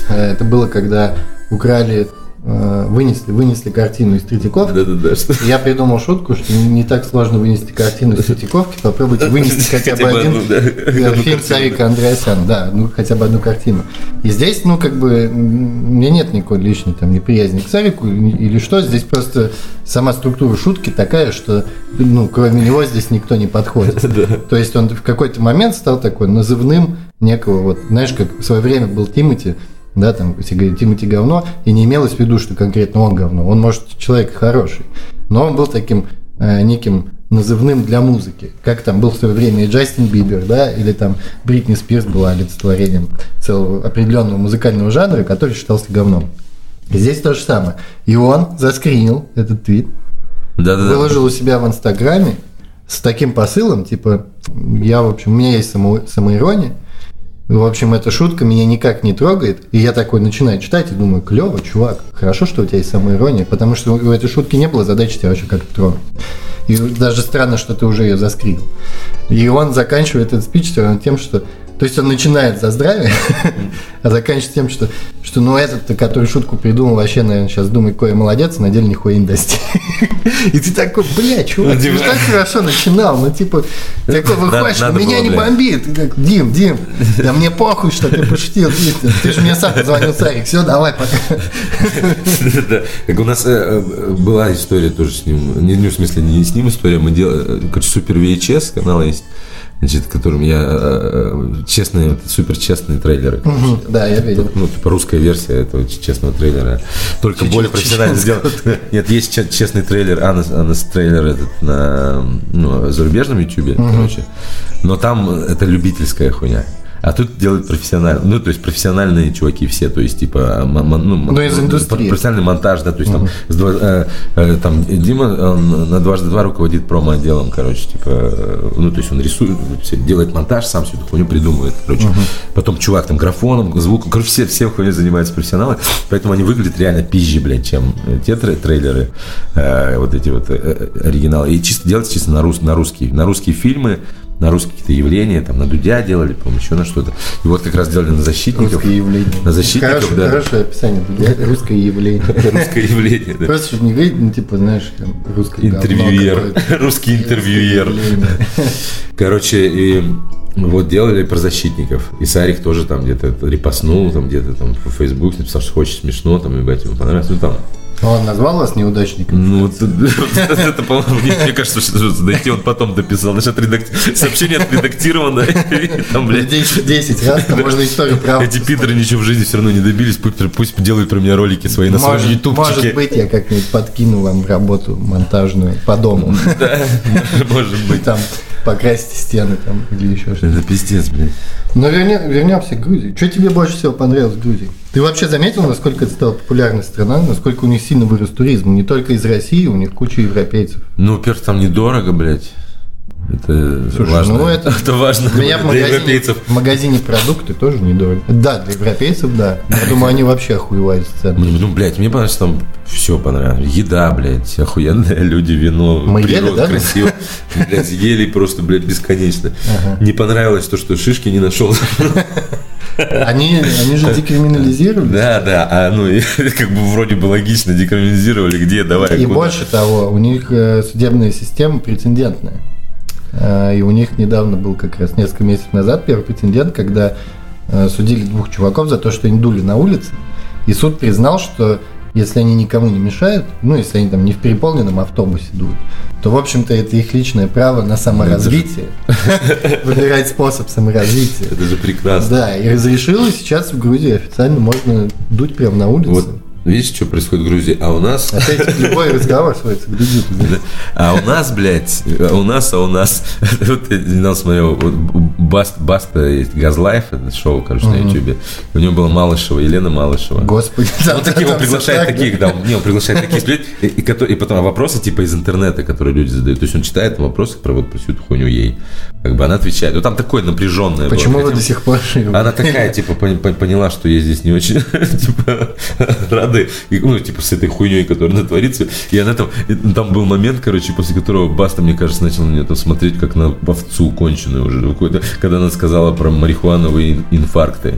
Э, Это было, когда украли, вынесли, вынесли картину из Третьяковки. Да-да-да. что- Я придумал шутку, что не не так сложно вынести картину из Третьяковки. Попробуйте вынести хотя бы один да. э, фильм. Сарика Андреасяна. Да, ну хотя бы одну картину. И здесь, ну, как бы, м, у меня нет никакой личной там неприязни к Сарику или или что. Здесь просто сама структура шутки такая, что, ну, кроме него здесь никто не подходит. То есть он в какой-то момент стал такой назывным некого, вот, знаешь, как в свое время был Тимати, да, там, если говорить Тимати говно, и не имелось в виду, что конкретно он говно. Он, может, человек хороший, но он был таким э, неким назывным для музыки. Как там был в свое время и Джастин Бибер, да, или там Бритни Спирс была олицетворением целого определенного музыкального жанра, который считался говном. И здесь то же самое. И он заскринил этот твит, Да-да-да. выложил у себя в Инстаграме с таким посылом, типа, я, в общем, у меня есть само, самоирония, в общем, эта шутка меня никак не трогает, и я такой начинаю читать и думаю, клево, чувак, хорошо, что у тебя есть самоирония, потому что у этой шутки не было задачи тебя вообще как-то тронуть. И даже странно, что ты уже ее заскрил. И он заканчивает этот спич тем, что То есть он начинает за здравие, а заканчивает тем, что, что ну этот, который шутку придумал, вообще, наверное, сейчас думает, я молодец, на деле нихуя не достиг. И ты такой, бля, чувак, ты так хорошо начинал, ну типа, такой выходишь, меня не бомбит. Ты Дим, Дим, да мне похуй, что ты пошутил, ты же мне сам позвонил, Царик, все, давай, пока. Как у нас э, э, была история тоже с ним, не, в смысле не с ним история, мы делали, короче, супер VHS канал есть, значит, которым я э, э, честные, вот, супер честные трейлеры. Мгм, Да, я видел. Ну, типа русская версия этого честного трейлера. Только Чечен- более профессионально сделан. Нет, есть че- честный трейлер, Анас, Анас трейлер этот на ну, зарубежном ютубе, короче. Но там это любительская хуйня. А тут делают профессионально. Ну, то есть профессиональные чуваки все, то есть, типа, ну, мон- Ну, из индустрии. профессиональный монтаж, да, то есть там, с два- э, э, там Дима он на дважды два руководит промо-отделом, короче, типа, э, ну, то есть он рисует, делает монтаж, сам всю эту хуйню придумывает, короче. Потом чувак там графоном, звуком, короче, все, все хуйней занимаются профессионалы, поэтому они выглядят реально пизже, блядь, чем э, те тре- трейлеры, э, вот эти вот э, э, оригиналы. И чисто делать чисто на, рус, на русские, на русские фильмы, на русские какие-то явления, там, на Дудя делали, по-моему, еще на что-то. И вот как раз делали на защитников. Русское явление. На защитников, Хорошее, да. хорошее описание. для- Русское явление. Русское явление, да. Просто не говорить, ну, типа, знаешь, русское Интервьюер. Русский интервьюер. Короче, и вот делали про защитников. И Сарик тоже там где-то репостнул, там где-то там в Facebook написал, что хочет смешно, там, ебать, ему понравилось. Ну, там, Ну, Он назвал вас неудачником? ну, это, по-моему, мне, кажется, что дойти он потом дописал. Значит, сообщение отредактировано. Там, блядь, 10, 10 раз, там можно историю правду. эти пидоры ничего в жизни все равно не добились. Пусть, делают про меня ролики свои на своем Может, может ютубчике. быть, я как-нибудь подкину вам работу монтажную по дому. Да, может быть. Там покрасьте стены там или еще что-то. Это пиздец, блядь. Но вернем- вернемся к Грузии. Что тебе больше всего понравилось в Грузии? Ты вообще заметил, насколько это стала популярной страна, насколько у них сильно вырос туризм? Не только из России, у них куча европейцев. Ну, во-первых, там недорого, блядь. Это Слушай, важно. ну это- важно У меня в для магазине, европейцев. в магазине продукты тоже недорого. Да, для европейцев, да. Я думаю, они вообще охуевают с цен. Мне, ну, блядь, мне понравилось там все понравилось. Еда, блядь, охуенные люди, вино, Мы ели, природа да? красиво. Блядь, ели просто, блядь, бесконечно. Не понравилось то, что шишки не нашел. Они, они же декриминализировали. Да, да, а ну, как бы вроде бы логично, декриминализировали, где, давай, И куда. больше того, у них э, судебная система прецедентная. Э, И у них недавно был как раз несколько месяцев назад первый прецедент, когда э, судили двух чуваков за то, что они дули на улице. И суд признал, что если они никому не мешают, ну, если они там не в переполненном автобусе дуют, то, в общем-то, это их личное право на саморазвитие. Выбирать способ саморазвития. Это же прекрасно. Да, и разрешилось сейчас в Грузии официально можно дуть прямо на улице. Вот видишь, что происходит в Грузии? А у нас... Опять любой разговор сводится к Грузии. А у нас, блядь, у нас, а у нас, вот я недавно смотрел, Баст, Баста есть Газлайф, это шоу, короче, на Ютубе. У него была Малышева, Елена Малышева. Господи, Он таких он приглашает таких, да, не, он приглашает таких людей, и потом вопросы типа из интернета, которые люди задают. То есть он читает вопросы про вот про всю эту хуйню ей. Как бы она отвечает. Ну там такое напряженное. было. Почему вы Хотя- до сих пор она такая, типа, пон- пон- поняла, что ей здесь не очень, типа, рады, и, ну, типа, с этой хуйней, которая натворится. И она там, и там был момент, короче, после которого Баста, мне кажется, начал на нее там смотреть, как на овцу конченую уже, когда она сказала про марихуановые ин- инфаркты.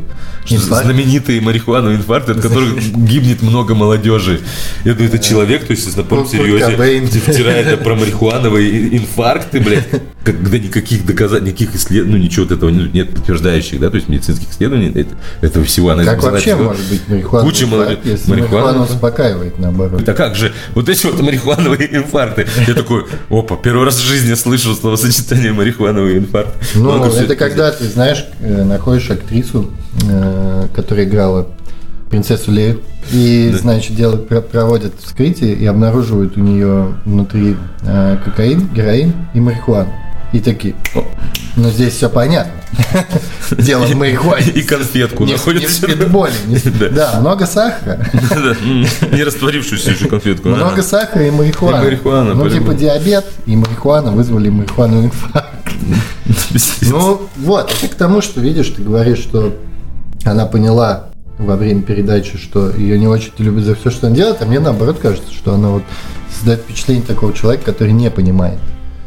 Что Инфаркт? знаменитые марихуановые инфаркты, от которых гибнет много молодежи. Я думаю, это человек, то есть, на полном Курт серьезе, Кобейн. втирает про марихуановые ин- инфаркты, блядь, когда никаких доказательств, никаких исследований, ну, ничего вот этого нет, нет подтверждающих, да, то есть медицинских исследований это- этого всего. Она Как вообще всего- может быть марихуана? Куча молодых- если марихуана- марихуана успокаивает, наоборот. Да как же, вот эти вот марихуановые инфаркты. Я такой, опа, первый раз в жизни слышу словосочетание марихуановый инфаркт. Ну, это когда ты, знаешь, э, находишь актрису, э, которая играла принцессу Лею, и, значит, делают, про- проводят вскрытие и обнаруживают у нее внутри э, кокаин, героин и марихуану. И такие, «О, ну здесь все понятно. Дело в марихуане. И конфетку в- не находят. в спидболе. Да. Много сахара. Не растворившуюся еще конфетку. Много сахара и марихуана. Ну, типа диабет и марихуана вызвали марихуану инфаркт. Ну, вот, это к тому, что, видишь, ты говоришь, что она поняла во время передачи, что ее не очень любят за все, что она делает, а мне наоборот кажется, что она вот создает впечатление такого человека, который не понимает,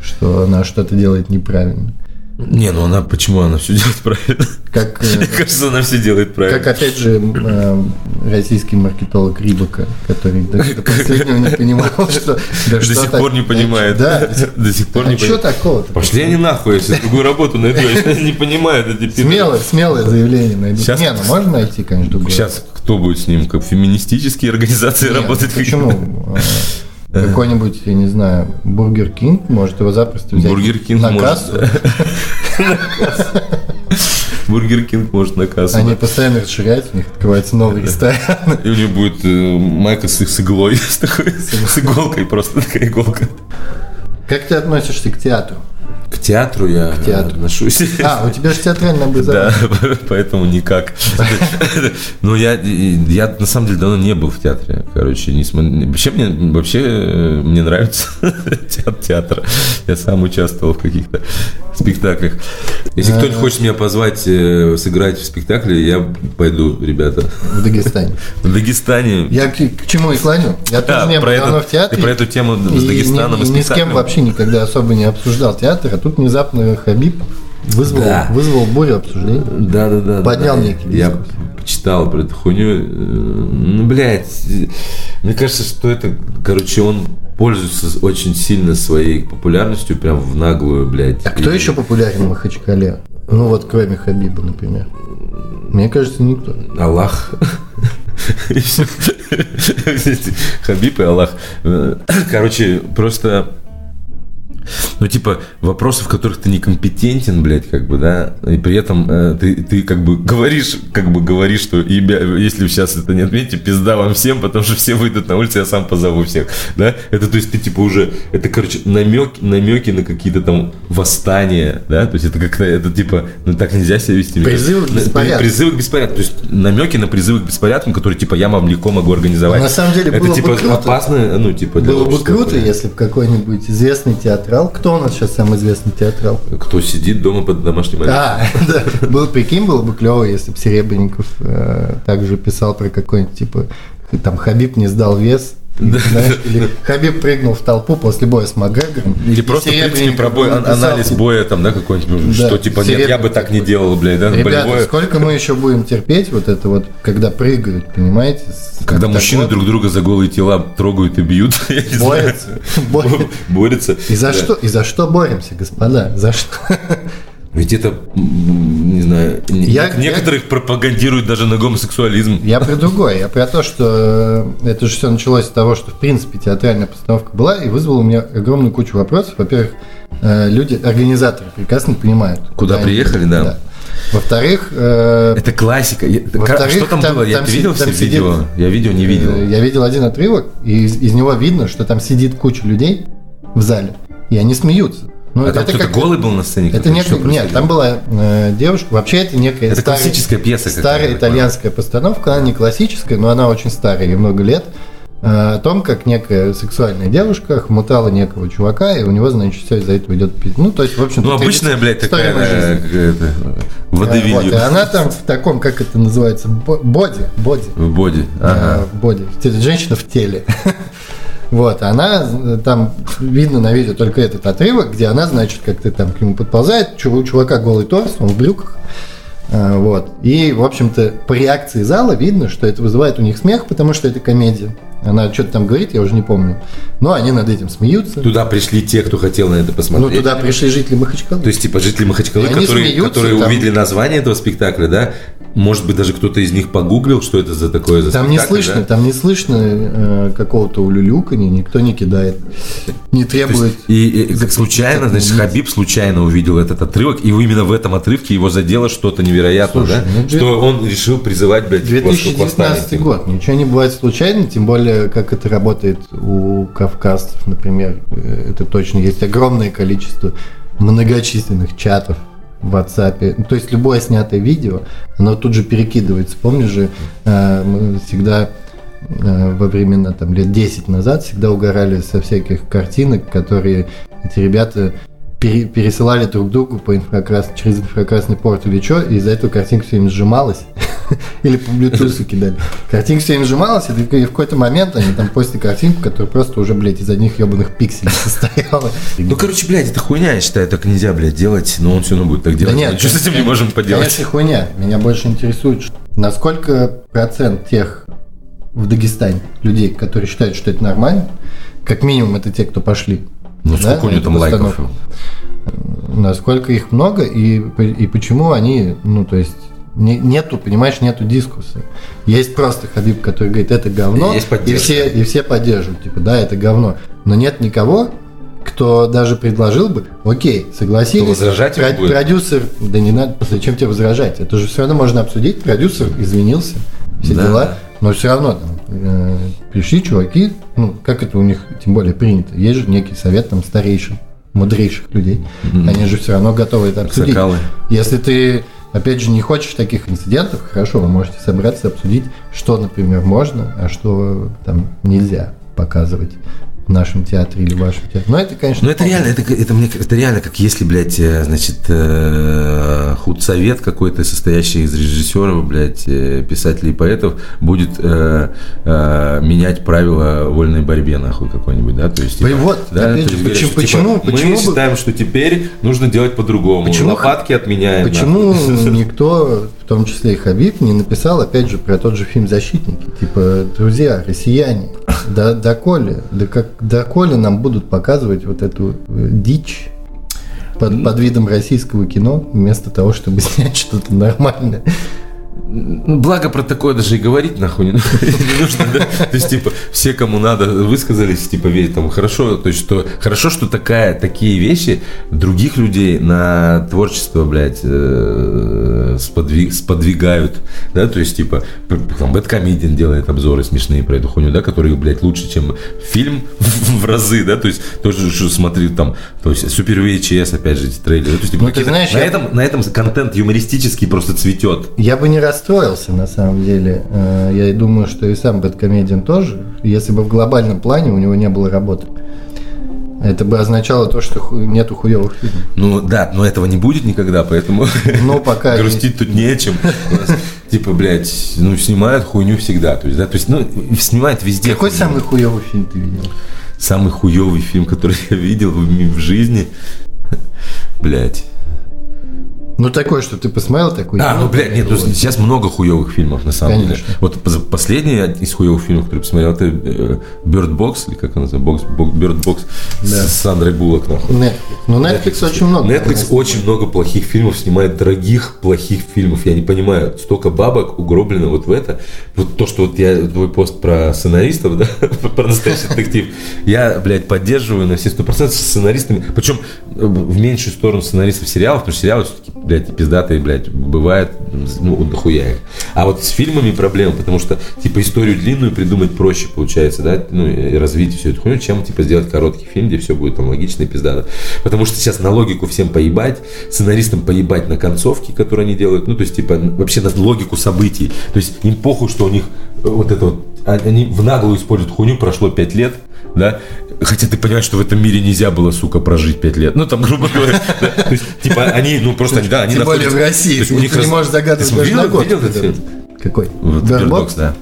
что она что-то делает неправильно. Не, ну она почему она все делает правильно? Как, э, Мне кажется, она все делает правильно. как опять же э, российский маркетолог Рибака, который до, до последнего не понимал, что... да До что сих так- пор не понимает. Да. До сих пор не А что понимает. такого-то? Пошли они нахуй, если другую работу найду. Я не понимаю эти пидоры. Смелое, смелое заявление найду. Сейчас- Не, ну можно найти, конечно, другое. Сейчас кто будет с ним? Как феминистические организации Нет, работать? Почему? Какой-нибудь, я не знаю, Бургер Кинг может его запросто взять Бургер Кинг на может. кассу. Бургер Кинг может на кассу. Они постоянно расширяются, у них открывается новый ресторан. И у него будет э, майка с, с иглой, с такой, с иголкой, просто такая иголка. Как ты относишься к театру? К театру я театру. отношусь. А, у тебя же театральное Да, образование. поэтому никак. Ну, я, я на самом деле давно не был в театре. Короче, не смо- вообще мне, вообще э, мне нравится театр. Я сам участвовал в каких-то спектаклях. Если кто-нибудь хочет меня позвать э, сыграть в спектакле, я пойду, ребята. В Дагестане. В Дагестане. Я к, к чему и клоню? Я тоже А, не был давно в театре. ты про эту тему с и ни- Дагестаном и и ни с кем вообще никогда особо не обсуждал театр, тут внезапно Хабиб вызвал, Да. вызвал бурю обсуждений. Да, да, да. Поднял да. некий Я почитал про эту хуйню. Э, Ну, блядь, мне кажется, что это, короче, он пользуется очень сильно своей популярностью, прям в наглую, блядь. А кто И- еще популярен в Махачкале? Ну вот кроме Хабиба, например. Мне кажется, никто. Аллах. Хабиб и Аллах. Э, Короче, просто... Ну, типа, вопросы, в которых ты некомпетентен, блядь, как бы, да, и при этом э, ты, ты как бы говоришь, как бы говоришь, что «Ребя- если сейчас это не отметите, пизда вам всем, потому что все выйдут на улицу, я сам позову всех, да, это, то есть, ты, типа, уже, это, короче, намеки, намеки на какие-то там восстания, да, то есть, это как-то, это, типа, ну, так нельзя себя вести. Призывы к беспорядку. Призывы к беспорядку, то есть, намеки на призывы к беспорядкам, которые, типа, я вам легко могу организовать. На самом деле, это, было бы типа, круто. опасно, ну, типа, для Было бы круто, понятно. если бы какой-нибудь известный театрал, кто у нас сейчас самый известный театрал? Кто сидит дома под домашним арестом. А, да. Был, прикинь, было бы клево, если бы Серебренников э, также писал про какой-нибудь, типа, там, Хабиб не сдал вес, знаешь, или Хабиб прыгнул в толпу после боя с Макгрегором. Или просто, в принципе, про бой, анализ типа, боя, там, да, какой-нибудь, Да, что, типа, нет, я бы так не делал, блядь, да, Ребята, болевое. сколько мы еще будем терпеть вот это вот, когда прыгают, понимаете? Когда мужчины вот друг друга за голые тела трогают и бьют, я не знаю. борются. борются. Борются. И за Да. что? И за что боремся, господа? За что? Ведь это, не знаю, Я- нек- некоторых пропагандируют даже на гомосексуализм. Я про другое. Я про то, что э, это же все началось с того, что в принципе театральная постановка была и вызвала у меня огромную кучу вопросов. Во-первых, э, люди, организаторы прекрасно понимают. Куда они приехали, едут, да. Во-вторых, э, Это классика. Я- Во-вторых, Что там, там- было? Я там видел там все сидит- видео? Я видео не э, видел. я видел один отрывок, и из, из него видно, что там сидит куча людей в зале, и они смеются. Ну, А там кто-то голый был на сцене? Это Что нет, там была э, девушка, вообще это некая Это старая- классическая пьеса старая итальянская постановка, она не классическая, но она очень старая, ей много лет, э, о том, как некая сексуальная девушка хмутала некого чувака, и у него, значит, все из-за этого идет пи- Ну, то есть, в общем Ну, обычная, блядь, такая, э, какая-то, Вот, и она там в таком, как это называется, бо- боди, боди. В боди. Ага. Э, в боди. Женщина в теле. Вот, она, э, там видно на видео только этот отрывок, где она, значит, как-то там к нему подползает, чу- у чувака голый торс, он в брюках, Э, вот. И, в общем-то, по реакции зала видно, что это вызывает у них смех, потому что это комедия. Она что-то там говорит, я уже не помню. Но они над этим смеются. Туда пришли те, кто хотел на это Ну, посмотреть. туда пришли жители Махачкалы. То есть, типа, жители Махачкалы, которые, смеются которые там. увидели название этого спектакля, да, может быть, даже кто-то из них погуглил, что это за такое за Там не слышно, да? там не слышно э, какого-то улюлюканья, никто не кидает, не требует. есть, и, и как случайно, значит, Хабиб случайно увидел этот отрывок, и именно в этом отрывке его задело что-то невероятное, Слушай, да? ну, что он решил призывать, блядь, к восстан- к 2019 восстанию. год. Ничего не бывает случайно, тем более, как это работает у кавказцев, например. Э, Это точно есть огромное количество многочисленных чатов в WhatsApp. Ну, То есть любое снятое видео, оно тут же перекидывается. Помнишь же, э, мы всегда э, во времена там лет 10 назад всегда угорали со всяких картинок, которые эти ребята пере- пересылали друг другу по инфракрас... через инфракрасный порт или что, и из-за этого картинка все время сжималась. Или по Bluetooth кидали. Картинка все время сжималась, и в какой-то момент они там постили картинку, которая просто уже, блядь, из одних ебаных пикселей состояла. Ну, короче, блядь, это хуйня, я считаю, так нельзя, блядь, делать, но он все равно будет так делать. Да нет, Ничего с этим не можем поделать. Конечно, хуйня. Меня больше интересует, насколько процент тех в Дагестане людей, которые считают, что это нормально, как минимум это те, кто пошли. Ну, да, сколько у него эту там лайков? Насколько их много и, и почему они, ну, то есть, не- нету, понимаешь, нету дискуссии. Есть просто Хабиб, который говорит, это говно, и все, и все поддерживают, типа, да, это говно. Но нет никого, кто даже предложил бы, окей, согласились. Возражать Про- будет? Продюсер, да не надо, зачем тебе возражать? Это же все равно можно обсудить. Продюсер извинился, все Да. дела. Но все равно там э, пришли чуваки, ну, как это у них тем более принято. Есть же некий совет там старейшин, мудрейших людей. Они же все равно готовы это обсудить. Аксакалы. Если ты, опять же, не хочешь таких инцидентов, хорошо, вы можете собраться, обсудить, что, например, можно, а что там нельзя показывать в нашем театре или в вашем театре. Но это, конечно, Ну это реально, это, это, мне, это реально как если, блядь, э, значит, э, худсовет какой-то, состоящий из режиссеров, блядь, э, писателей и поэтов, будет э, э, менять правила вольной борьбе, нахуй, какой-нибудь, да, то есть, и вот, да, опять то есть говорят, почему- типа, почему- почему мы бы- считаем, что теперь нужно делать по-другому, Почему- лопатки отменяем. Почему никто, в том числе и Хабиб, не написал, опять же, про тот же фильм «Защитники»? Типа, друзья, россияне, да, доколе, да как, доколе нам будут показывать вот эту э, дичь под, под видом российского кино, вместо того, чтобы снять что-то нормальное. Ну, Благо про такое даже и говорить нахуй не, ну- нужно, да? То есть, типа, все, кому надо, высказались, типа, ведь там хорошо, то есть, что хорошо, что такая, такие вещи других людей на творчество, блядь, э, сподви- сподвигают, да, то есть, типа, там, Бэткомедиан делает обзоры смешные про эту хуйню, да, которые, блядь, лучше, чем фильм в разы, да, то есть, тоже, что смотри, там, то есть, Супер VHS, опять же, эти трейлеры, то есть, типа, Ну, ты знаешь, на я- этом, на этом контент юмористический просто цветет. Я бы не расстроился, на самом деле. Э, Я думаю, что и сам Бэткомедиан тоже, если бы в глобальном плане у него не было работы. Это бы означало то, что ху- нету хуевых фильмов. Ну да, но этого не будет никогда, поэтому Но пока грустить тут не о чем. У нас, Типа, блядь, ну снимают хуйню всегда. То есть, да, то есть, ну, снимают везде. Какой самый хуевый фильм ты видел? самый хуевый фильм, который я видел в, жизни? Блядь. Ну, такой, что ты посмотрел такой. А, ну, блядь, нет, ну, сейчас много хуевых фильмов, на самом Конечно. деле. Вот последний из хуевых фильмов, который посмотрел, это э, Bird Box, или как он называется, Box, Bird Box с Сандрой Буллок, нахуй. Netflix. Ну, Netflix, очень много. Netflix очень много плохих фильмов снимает, дорогих плохих фильмов. Я не понимаю, столько бабок угроблено вот в это. Вот то, что вот я твой пост про сценаристов, да, про настоящий детектив, я, блядь, поддерживаю на все сто процентов с сценаристами. Причем э, в меньшую сторону сценаристов сериалов, потому что сериалы все-таки, блядь, пиздатые, блядь, бывает, ну, дохуя их. А вот с фильмами проблема, потому что, типа, историю длинную придумать проще получается, да, ну, и развить всю эту хуйню, чем, типа, сделать короткий фильм, где все будет там логично и пиздато. Потому что сейчас на логику всем поебать, сценаристам поебать на концовке, которые они делают, ну, то есть, типа, вообще на логику событий. То есть, им похуй, что у них э, вот это вот, они в наглую используют хуйню, прошло 5 лет, да, хотя ты понимаешь, что в этом мире нельзя было, сука, прожить 5 лет. Ну, там, грубо говоря, да. то есть, типа, они, ну, просто, да, они Тем более в России. Ты не можешь даже видел- этот фильм? Какой? Box, да.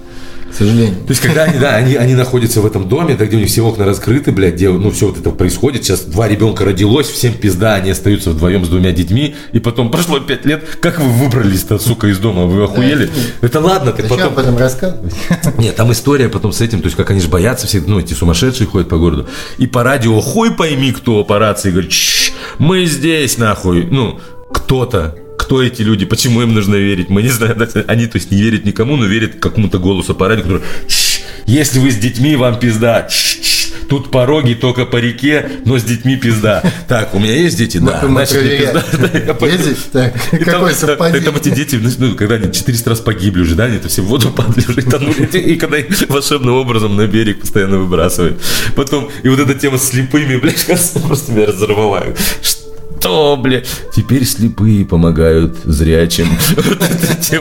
К сожалению. То есть, когда они, да, они, они находятся в этом доме, да, где у них все окна раскрыты, блядь, где, ну, все вот это происходит. Сейчас два ребенка родилось, всем пизда, они остаются вдвоем с двумя детьми, и потом прошло пять лет. Как вы выбрались-то, сука, из дома? Вы охуели? Это ладно, ты потом... об этом рассказывать? Нет, там история потом с этим, то есть как они же боятся все, ну, эти сумасшедшие ходят по городу. И по радио, хуй пойми, кто по рации говорит, «Чш, мы здесь, нахуй. Ну, кто-то, кто эти люди, почему им нужно верить, мы не знаем. Они, то есть, не верят никому, но верят какому-то голосу по радио, который, «Чш, если вы с детьми, вам пизда. Тут пороги только по реке, но с детьми пизда. Так, у меня есть дети? Да, Мы значит, не проверяем. пизда. Ездить? Так, какое и там совпадение? эти дети, ну, когда они 400 раз погибли уже, да, они это все в воду падали уже, и тонули, и когда их волшебным образом на берег постоянно выбрасывают. Потом, и вот эта тема с слепыми, блядь, кажется, просто меня разорвала. Ш- что, блядь? Теперь слепые помогают зрячим.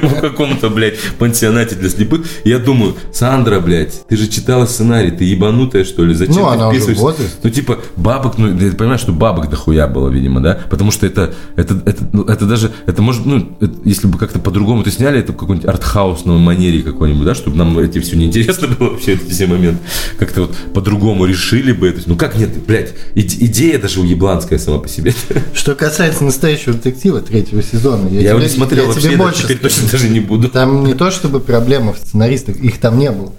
Вот в каком-то, блядь, пансионате для слепых. Я думаю, Сандра, блядь, ты же читала сценарий, ты ебанутая, что ли? Зачем Ну, ты она уже вписываешься? возрасте. Ну, типа, бабок, ну, ты понимаешь, что бабок дохуя было, видимо, да? Потому что это, это, это, ну, это даже, это может, ну, это если бы как-то по-другому ты сняли, это в какой-нибудь артхаусном манере какой-нибудь, да, чтобы нам эти все неинтересно было вообще эти все моменты. Как-то вот по-другому решили бы это. Ну, как нет, блядь, иде- идея даже уебланская сама по себе. Что касается настоящего детектива третьего сезона, я, Я его тебе, не смотрел я вообще, тебе больше теперь скажу. точно даже не буду. Там не то чтобы проблема в сценаристах, их там не было.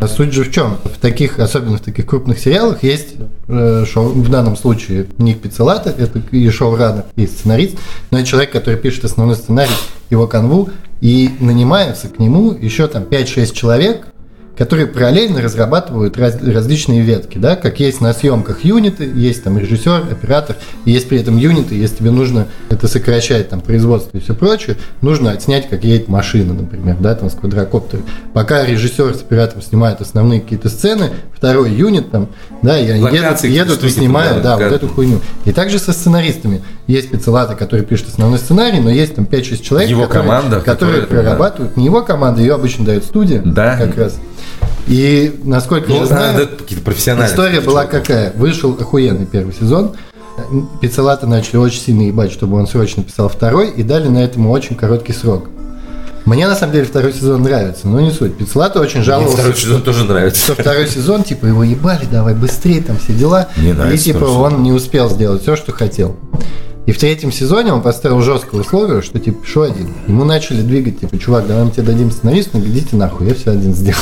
А суть же в чем? В таких, особенно в таких крупных сериалах, есть э, шоу, в данном случае Ник Пиццелата, это и шоураннер, и сценарист, но это человек, который пишет основной сценарий, его канву, и нанимаются к нему еще там 5-6 человек, которые параллельно разрабатывают раз- различные ветки, да, как есть на съемках юниты, есть там режиссер, оператор, и есть при этом юниты, если тебе нужно это сокращать там производство и все прочее, нужно отснять, как едет машина, например, да, там с квадрокоптера. Пока режиссер с оператором снимают основные какие-то сцены, второй юнит там, да, и они едут, Локации, едут и штуки там, снимают, да, да, вот как- эту хуйню. И также со сценаристами. Есть специалаты, которые пишут основной сценарий, но есть там 5-6 человек, Его которые, команда, которые которая, да. прорабатывают. Не его команда, ее обычно дает студия. Да. Как раз. И насколько я Ну, знаю, какие-то профессиональные. история была какая? Вышел охуенный первый сезон. Пиццелата начали очень сильно ебать, чтобы он срочно писал второй, и дали на этому очень короткий срок. Мне на самом деле второй сезон нравится, но не суть. Пиццелата очень Мне жаловался, второй сезон тоже нравится. что второй сезон, типа, его ебали, давай быстрее, там все дела. Мне и типа он не успел сделать все, что хотел. И в третьем сезоне он поставил жесткое условие, что типа, что один. Ему начали двигать, типа, чувак, давай мы тебе дадим сценариста, но идите нахуй, я все один сделал.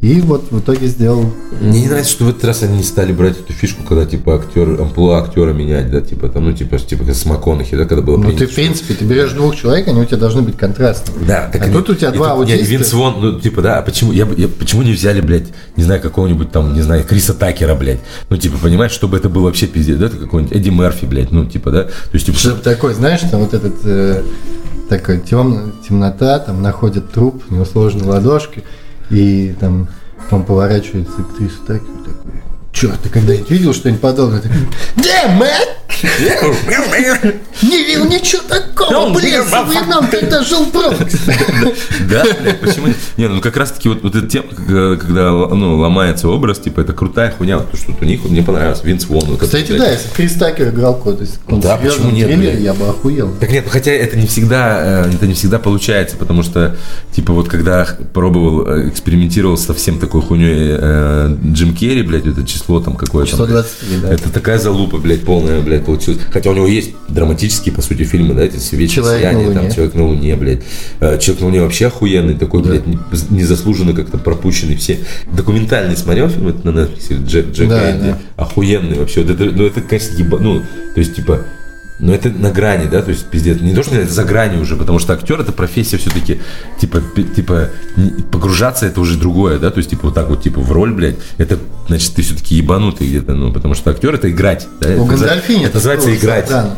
И вот в итоге сделал. Мне не нравится, что в этот раз они не стали брать эту фишку, когда типа актер, амплуа актера менять, да, типа там, ну типа, типа как с МакКонахи, да, когда было Ну, принято, ты, в принципе, ты берешь двух человек, они у тебя должны быть контрастными. Да, так а они- тут у тебя и два тут- аутиста. Винс Вон, ну, типа, да, а почему, я, бы- я- почему не взяли, блядь, не знаю, какого-нибудь там, не знаю, Криса Такера, блядь, ну, типа, понимаешь, чтобы это было вообще пиздец, да, это какой-нибудь Эдди Мерфи, блядь, ну, типа, да, то есть, типа, Чтобы такой, знаешь, там вот этот э, такой темно, темнота, там находит труп, у него сложены ладошки, и там он поворачивается к Трису так и такой. Черт, ты когда-нибудь видел что-нибудь подобное? Да, мать! Не видел ничего такого, блин, в Вьетнам, когда жил в Бронксе. Да, почему не? Ну как раз таки вот, эта тема, когда, ну, ломается образ, типа, это крутая хуйня, вот, то, что у них, мне понравилось, Винс Вон. Кстати, да, если Крис Такер играл какой-то Да, почему нет, блядь? я бы охуел. Так нет, ну, хотя это не всегда, э, это не всегда получается, потому что, типа, вот когда пробовал, э, экспериментировал со всем такой хуйней э, Джим Керри, блядь, это число там какое-то. там, блядь. 123, да. Это такая залупа, блядь, полная, блядь, получилась. Хотя у него есть драматические, по сути, фильмы, да, эти На сияние», там, Луне». «Человек на Луне», блядь. Э, «Человек на Луне» вообще охуенный, такой, блядь, не- незаслуженно как-то пропущенный все. Документальный смотрел фильм, это на Netflix, Джек, Джек Да, Энди? да. Охуенный вообще. Вот это, ну, это, конечно, еба... ну, то есть, типа, но это на грани, да, то есть пиздец. Не то, что это за гранью уже, потому что актер это профессия все-таки, типа, типа, погружаться это уже другое, да, то есть, типа, вот так вот, типа, в роль, блядь, это, значит, ты все-таки ебанутый где-то, ну, потому что актер это играть, да, У это, за- Гандальфини это называется играть. странно.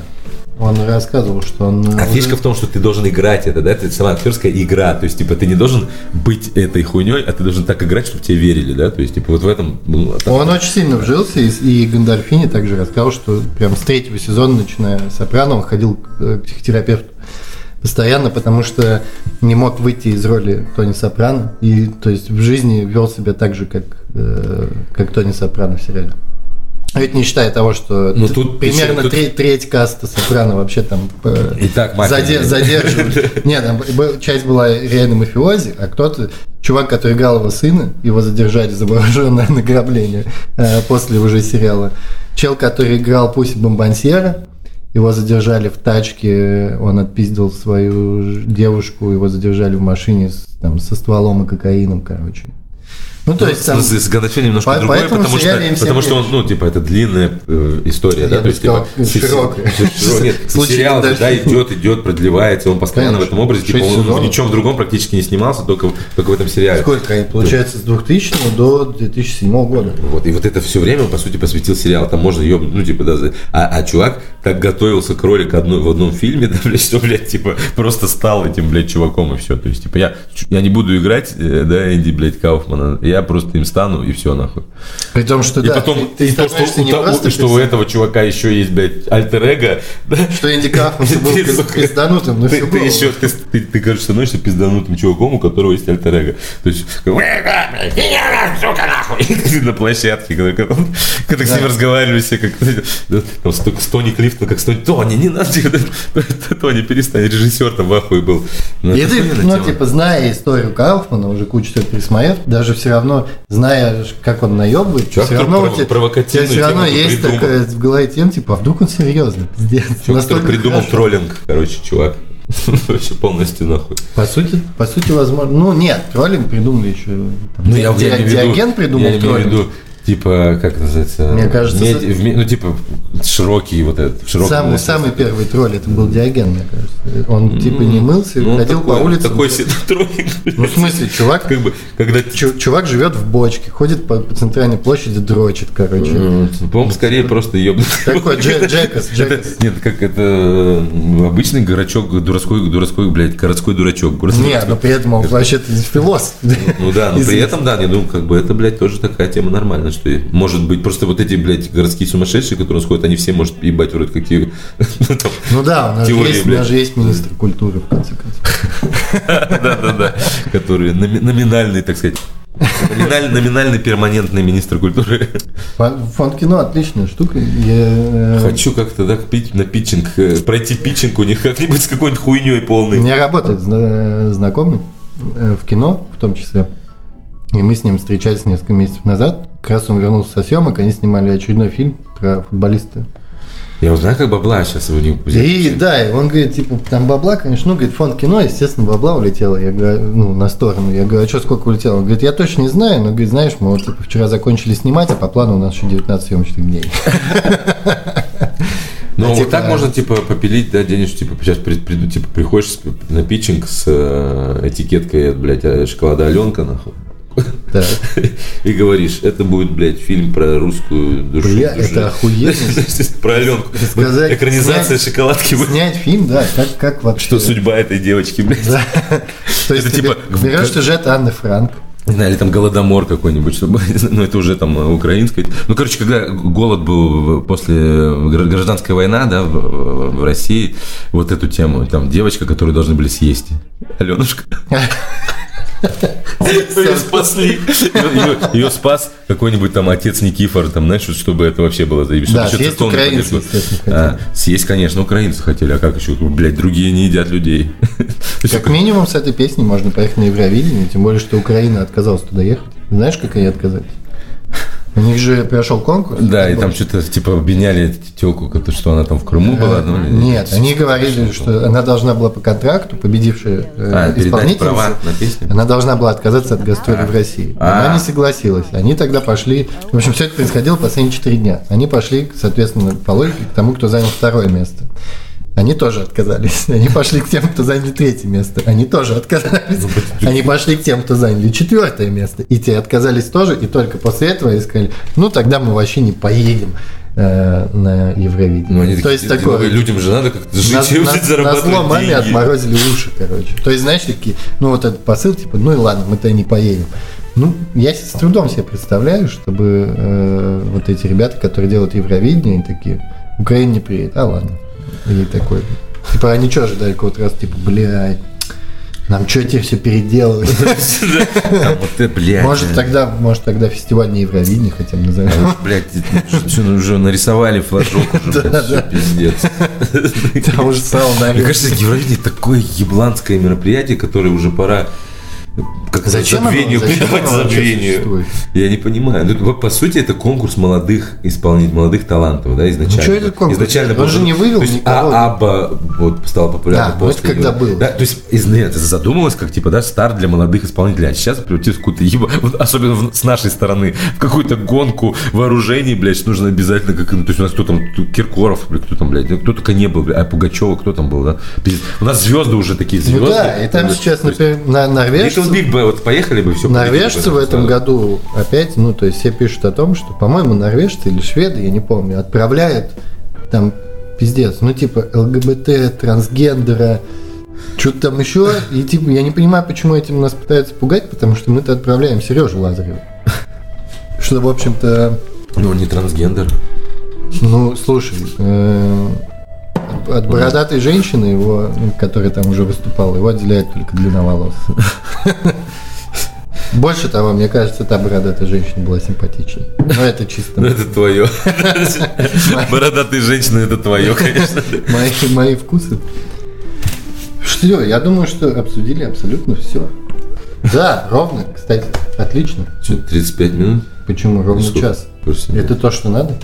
Он рассказывал, что он... А э, фишка в том, что ты должен играть это, да, это сама актерская игра, то есть, типа, ты не должен быть этой хуйней, а ты должен так играть, чтобы тебе верили, да, то есть, типа, вот в этом, ну, так- Он очень сильно вжился, и, и Гандальфини также рассказал, что прям с третьего сезона, начиная с Сопрано, он ходил к э, психотерапевту постоянно, потому что не мог выйти из роли Тони Сопрано, и то есть в жизни вел себя так же, как, э, как Тони Сопрано в сериале. А ведь не считая того, что Ну, тут примерно тут- треть, треть каста Сопрано вообще там И так мафия. заде- задерживали. Нет, там часть была реально мафиози, а кто-то, чувак, который играл его сына, его задержали за вооруженное награбление э, после уже сериала. Чел, который играл Пуси Бомбансьера, его задержали в тачке, он отпиздил свою девушку, его задержали в машине с, там, со стволом и кокаином, короче. Ну, то Ну, есть там... смысле, с Гандальфини немножко По- другое, потому что, потому что он, ну, типа, это длинная э, история, да, Я то бы есть, типа, широкая. нет, сериал, да, идет, идет, продлевается, он постоянно в этом образе, типа, он в ничем другом практически не снимался, только, только в этом сериале. Сколько? Получается, с 2000 до 2007 года. Вот, и вот это все время по сути, посвятил сериалу. Там можно ее, ну, типа, да, а, а чувак так готовился к роли к одной, в одном фильме, да, блядь, что, блядь, типа, просто стал этим, блядь, чуваком и все. То есть, типа, я, я не буду играть, э, да, Энди, блядь, Кауфмана, я просто им стану и все, нахуй. При том, что И да, потом, ты, ты то, что, у не того- просто что у этого чувака еще есть, блядь, альтер-эго, да, что Энди Кафман был Ты, пизданутым ты, всю ты голову. еще, ты, ты, ты, короче, становишься пизданутым чуваком, у которого есть альтер То есть, сука, нахуй, на площадке, когда, когда, с ним разговаривали все, как, там, с, Тони Клифтон, как с Тони, Тони, не надо, Тони, перестань, режиссер там в ахуе был. Ну, И ты, ну, тема. типа, зная историю Кауфмана, уже кучу всего пересмотрев, даже все равно, зная, как он наебывает, Чувак, все равно, у тебя, провокативную все равно есть придумал. такая в голове тем, типа, а вдруг он серьезно, пиздец. Чувак, который Настолько придумал хорошо. троллинг, короче, чувак. Вообще полностью нахуй. По сути, по сути, возможно. Ну нет, троллинг придумали еще. там, Ну, я, Ди- я Диоген придумал я троллинг. Типа, как называется? Мне кажется, меди- в ме- ну, типа, широкий вот этот, широкий. Самый, самый первый тролль это был Диоген, мне кажется. Он типа не мылся, Ну, ходил такой, по улице. Такой себе троллинг. Ну, в смысле, чувак, Как бы, когда... чу- чувак живет в бочке, ходит по, по центральной площади, дрочит, короче. м, По-моему, скорее просто ебнутый. Такой Дже- Джекас, Это- Джекас. Нет, как это обычный горочок, дурацкой, дурацкой, блядь, городской дурачок. городской Нет, но при этом он вообще-то философ. Ну да, но при Извините. этом, да, я думаю, как бы это, блядь, тоже такая тема нормальная, что может быть просто вот эти, блядь, городские сумасшедшие, которые сходят, они все, может, ебать, вроде какие, ну, Ну да, у нас, же Теория, есть, у нас же есть министр культуры, в конце концов. да-да-да, которые номи- номинальный, так сказать, номинальный, номинальный перманентный министр культуры. Фон- Фонд кино отличная штука. Я, э, Хочу как-то, да, на питчинг, э, пройти питчинг у них как-нибудь с какой-нибудь хуйней У полной. меня работает зна- знакомый э, в кино, в том числе. И мы с ним встречались несколько месяцев назад. Как раз он вернулся со съемок, они снимали очередной фильм про футболиста. Я узнаю, как бабла сейчас у них И да, и он говорит, типа, там бабла, конечно, ну, говорит, фонд кино, естественно, бабла улетела, я говорю, ну, на сторону. Я говорю, а что, сколько улетело? Он говорит, я точно не знаю, но, говорит, знаешь, мы вот, типа, вчера закончили снимать, а по плану у нас еще 19 съемочных дней. Ну, А вот типа- так можно, типа, попилить, да, денежку, типа, сейчас при- приду, типа, приходишь на питчинг с э, этикеткой, блядь, э, шоколада Аленка, нахуй, Так. и говоришь, это будет, блядь, фильм про русскую душу. Бля, душу. это охуенно. Про Аленку. Сказать- Экранизация снять- шоколадки. Снять фильм, да, как, как вообще. Что судьба этой девочки, блядь. Да. То есть Это типа- берешь сюжет Анны Франк, Не знаю, или там голодомор какой-нибудь, чтобы, ну это уже там украинское. Ну, короче, когда голод был после гра- гражданская война, да, в, в России, вот эту тему, там девочка, которую должны были съесть, Аленушка. Ее спасли. Ее, спас какой-нибудь там отец Никифор, там, знаешь, чтобы это вообще было заебись. Да, съесть украинцы, естественно, А, съесть, конечно, украинцы хотели, а как еще, блядь, другие не едят людей. Как минимум с этой песней можно поехать на Евровидение, тем более, что Украина отказалась туда ехать. Знаешь, как они отказались? У них же прошел конкурс. Да, и там что-то типа обвиняли телку, что она там в Крыму была. ну, или- Нет, они говорили, что она должна была по контракту, победившая э, А, исполнительница, она должна была отказаться от гастролей в России. А. Она не согласилась. Они тогда пошли... В общем, все это происходило последние четыре дня. Они пошли, соответственно, по логике, к тому, кто занял второе место. Они тоже отказались. Они пошли к тем, кто заняли третье место. Они тоже отказались. Они пошли к тем, кто заняли четвертое место. И те отказались тоже. И только после этого они сказали, ну тогда мы вообще не поедем э, на Евровидение. Ну, они То такие, есть такое. людям же надо как-то жить, На, жить, на, на зло зарабатывать маме деньги. отморозили уши, короче. То есть, знаешь, такие, ну вот этот посыл, типа, ну и ладно, мы-то не поедем. Ну, я с трудом себе представляю, чтобы э, вот эти ребята, которые делают Евровидение, они такие, Украина не приедет, а ладно. И такой, типа, они что ожидали какого-то раз, типа, блядь, нам что тебе все переделывать? Блядь. Может тогда, может тогда фестиваль не Евровидение хотя бы назовем. А Блядь, что, уже нарисовали флажок уже, пиздец. Там уже сало Мне кажется, Евровидение такое ебланское мероприятие, которое уже пора как Зачем забвению, вообще забвению. Я не понимаю. Ну, по- по сути, это конкурс молодых исполнителей, молодых талантов, да, изначально. Ну, что этот конкурс? Изначально Он был- же не вывел то есть, никого. А Абба вот стал популярным Да, ну, после. когда него. было. Да, то есть, из, нет, это задумалось как, типа, да, старт для молодых исполнителей. А сейчас превратилось в какую-то, вот особенно в- с нашей стороны, в какую-то гонку вооружений, блядь, нужно обязательно, как, ну, то есть, у нас кто там, Киркоров, блядь, кто там, блядь, ну, кто только не был, блядь, а Пугачева, кто там был, да? У нас звезды уже такие звезды. Ну да, и там сейчас, например, на норвежцы, Big Bang, вот поехали бы, все. норвежцы в этом году опять, ну, то есть все пишут о том, что, по-моему, норвежцы или шведы, я не помню, отправляют там пиздец. Ну, типа, ЛГБТ, трансгендера, что-то там еще. И, типа, я не понимаю, почему этим нас пытаются пугать, потому что мы-то отправляем Сережу Лазарева. Что, в общем-то, Ну, не трансгендер. ну, слушай, э, от бородатой женщины, его, ну, которая там уже выступала, его отделяет только длина волос. Больше того, мне кажется, та бородатая женщина была симпатичней. Но это чисто Ну, это твое. Бородатые женщины, это твое, конечно. мои, мои вкусы. Что, я думаю, что обсудили абсолютно все. Да, ровно, кстати, отлично. Что, 35 минут? Почему ровно час? Это то, что надо.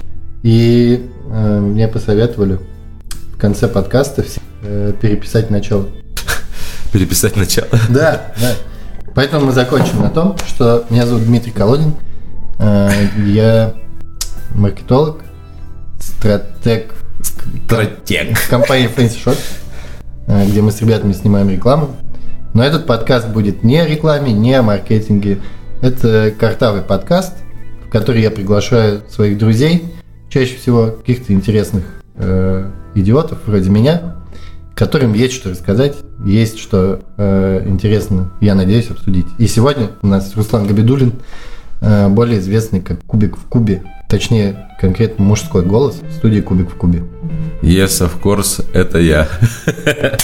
И э, мне посоветовали в конце подкаста все, э, переписать начало. Переписать начало. Да, да. Поэтому мы закончим на том, что меня зовут Дмитрий Колодин. Э, Я маркетолог, стратег Стратег. компании Fancy Shop, э, где мы с ребятами снимаем рекламу. Но этот подкаст будет не о рекламе, не о маркетинге. Это картавый подкаст, в который я приглашаю своих друзей, чаще всего каких-то интересных э, идиотов вроде меня, которым есть что рассказать, есть что э, интересно, я надеюсь, обсудить. И сегодня у нас Руслан Габидулин, э, более известный как Кубик в Кубе, точнее, конкретно мужской голос в студии Кубик в Кубе. Yes, of course, это я.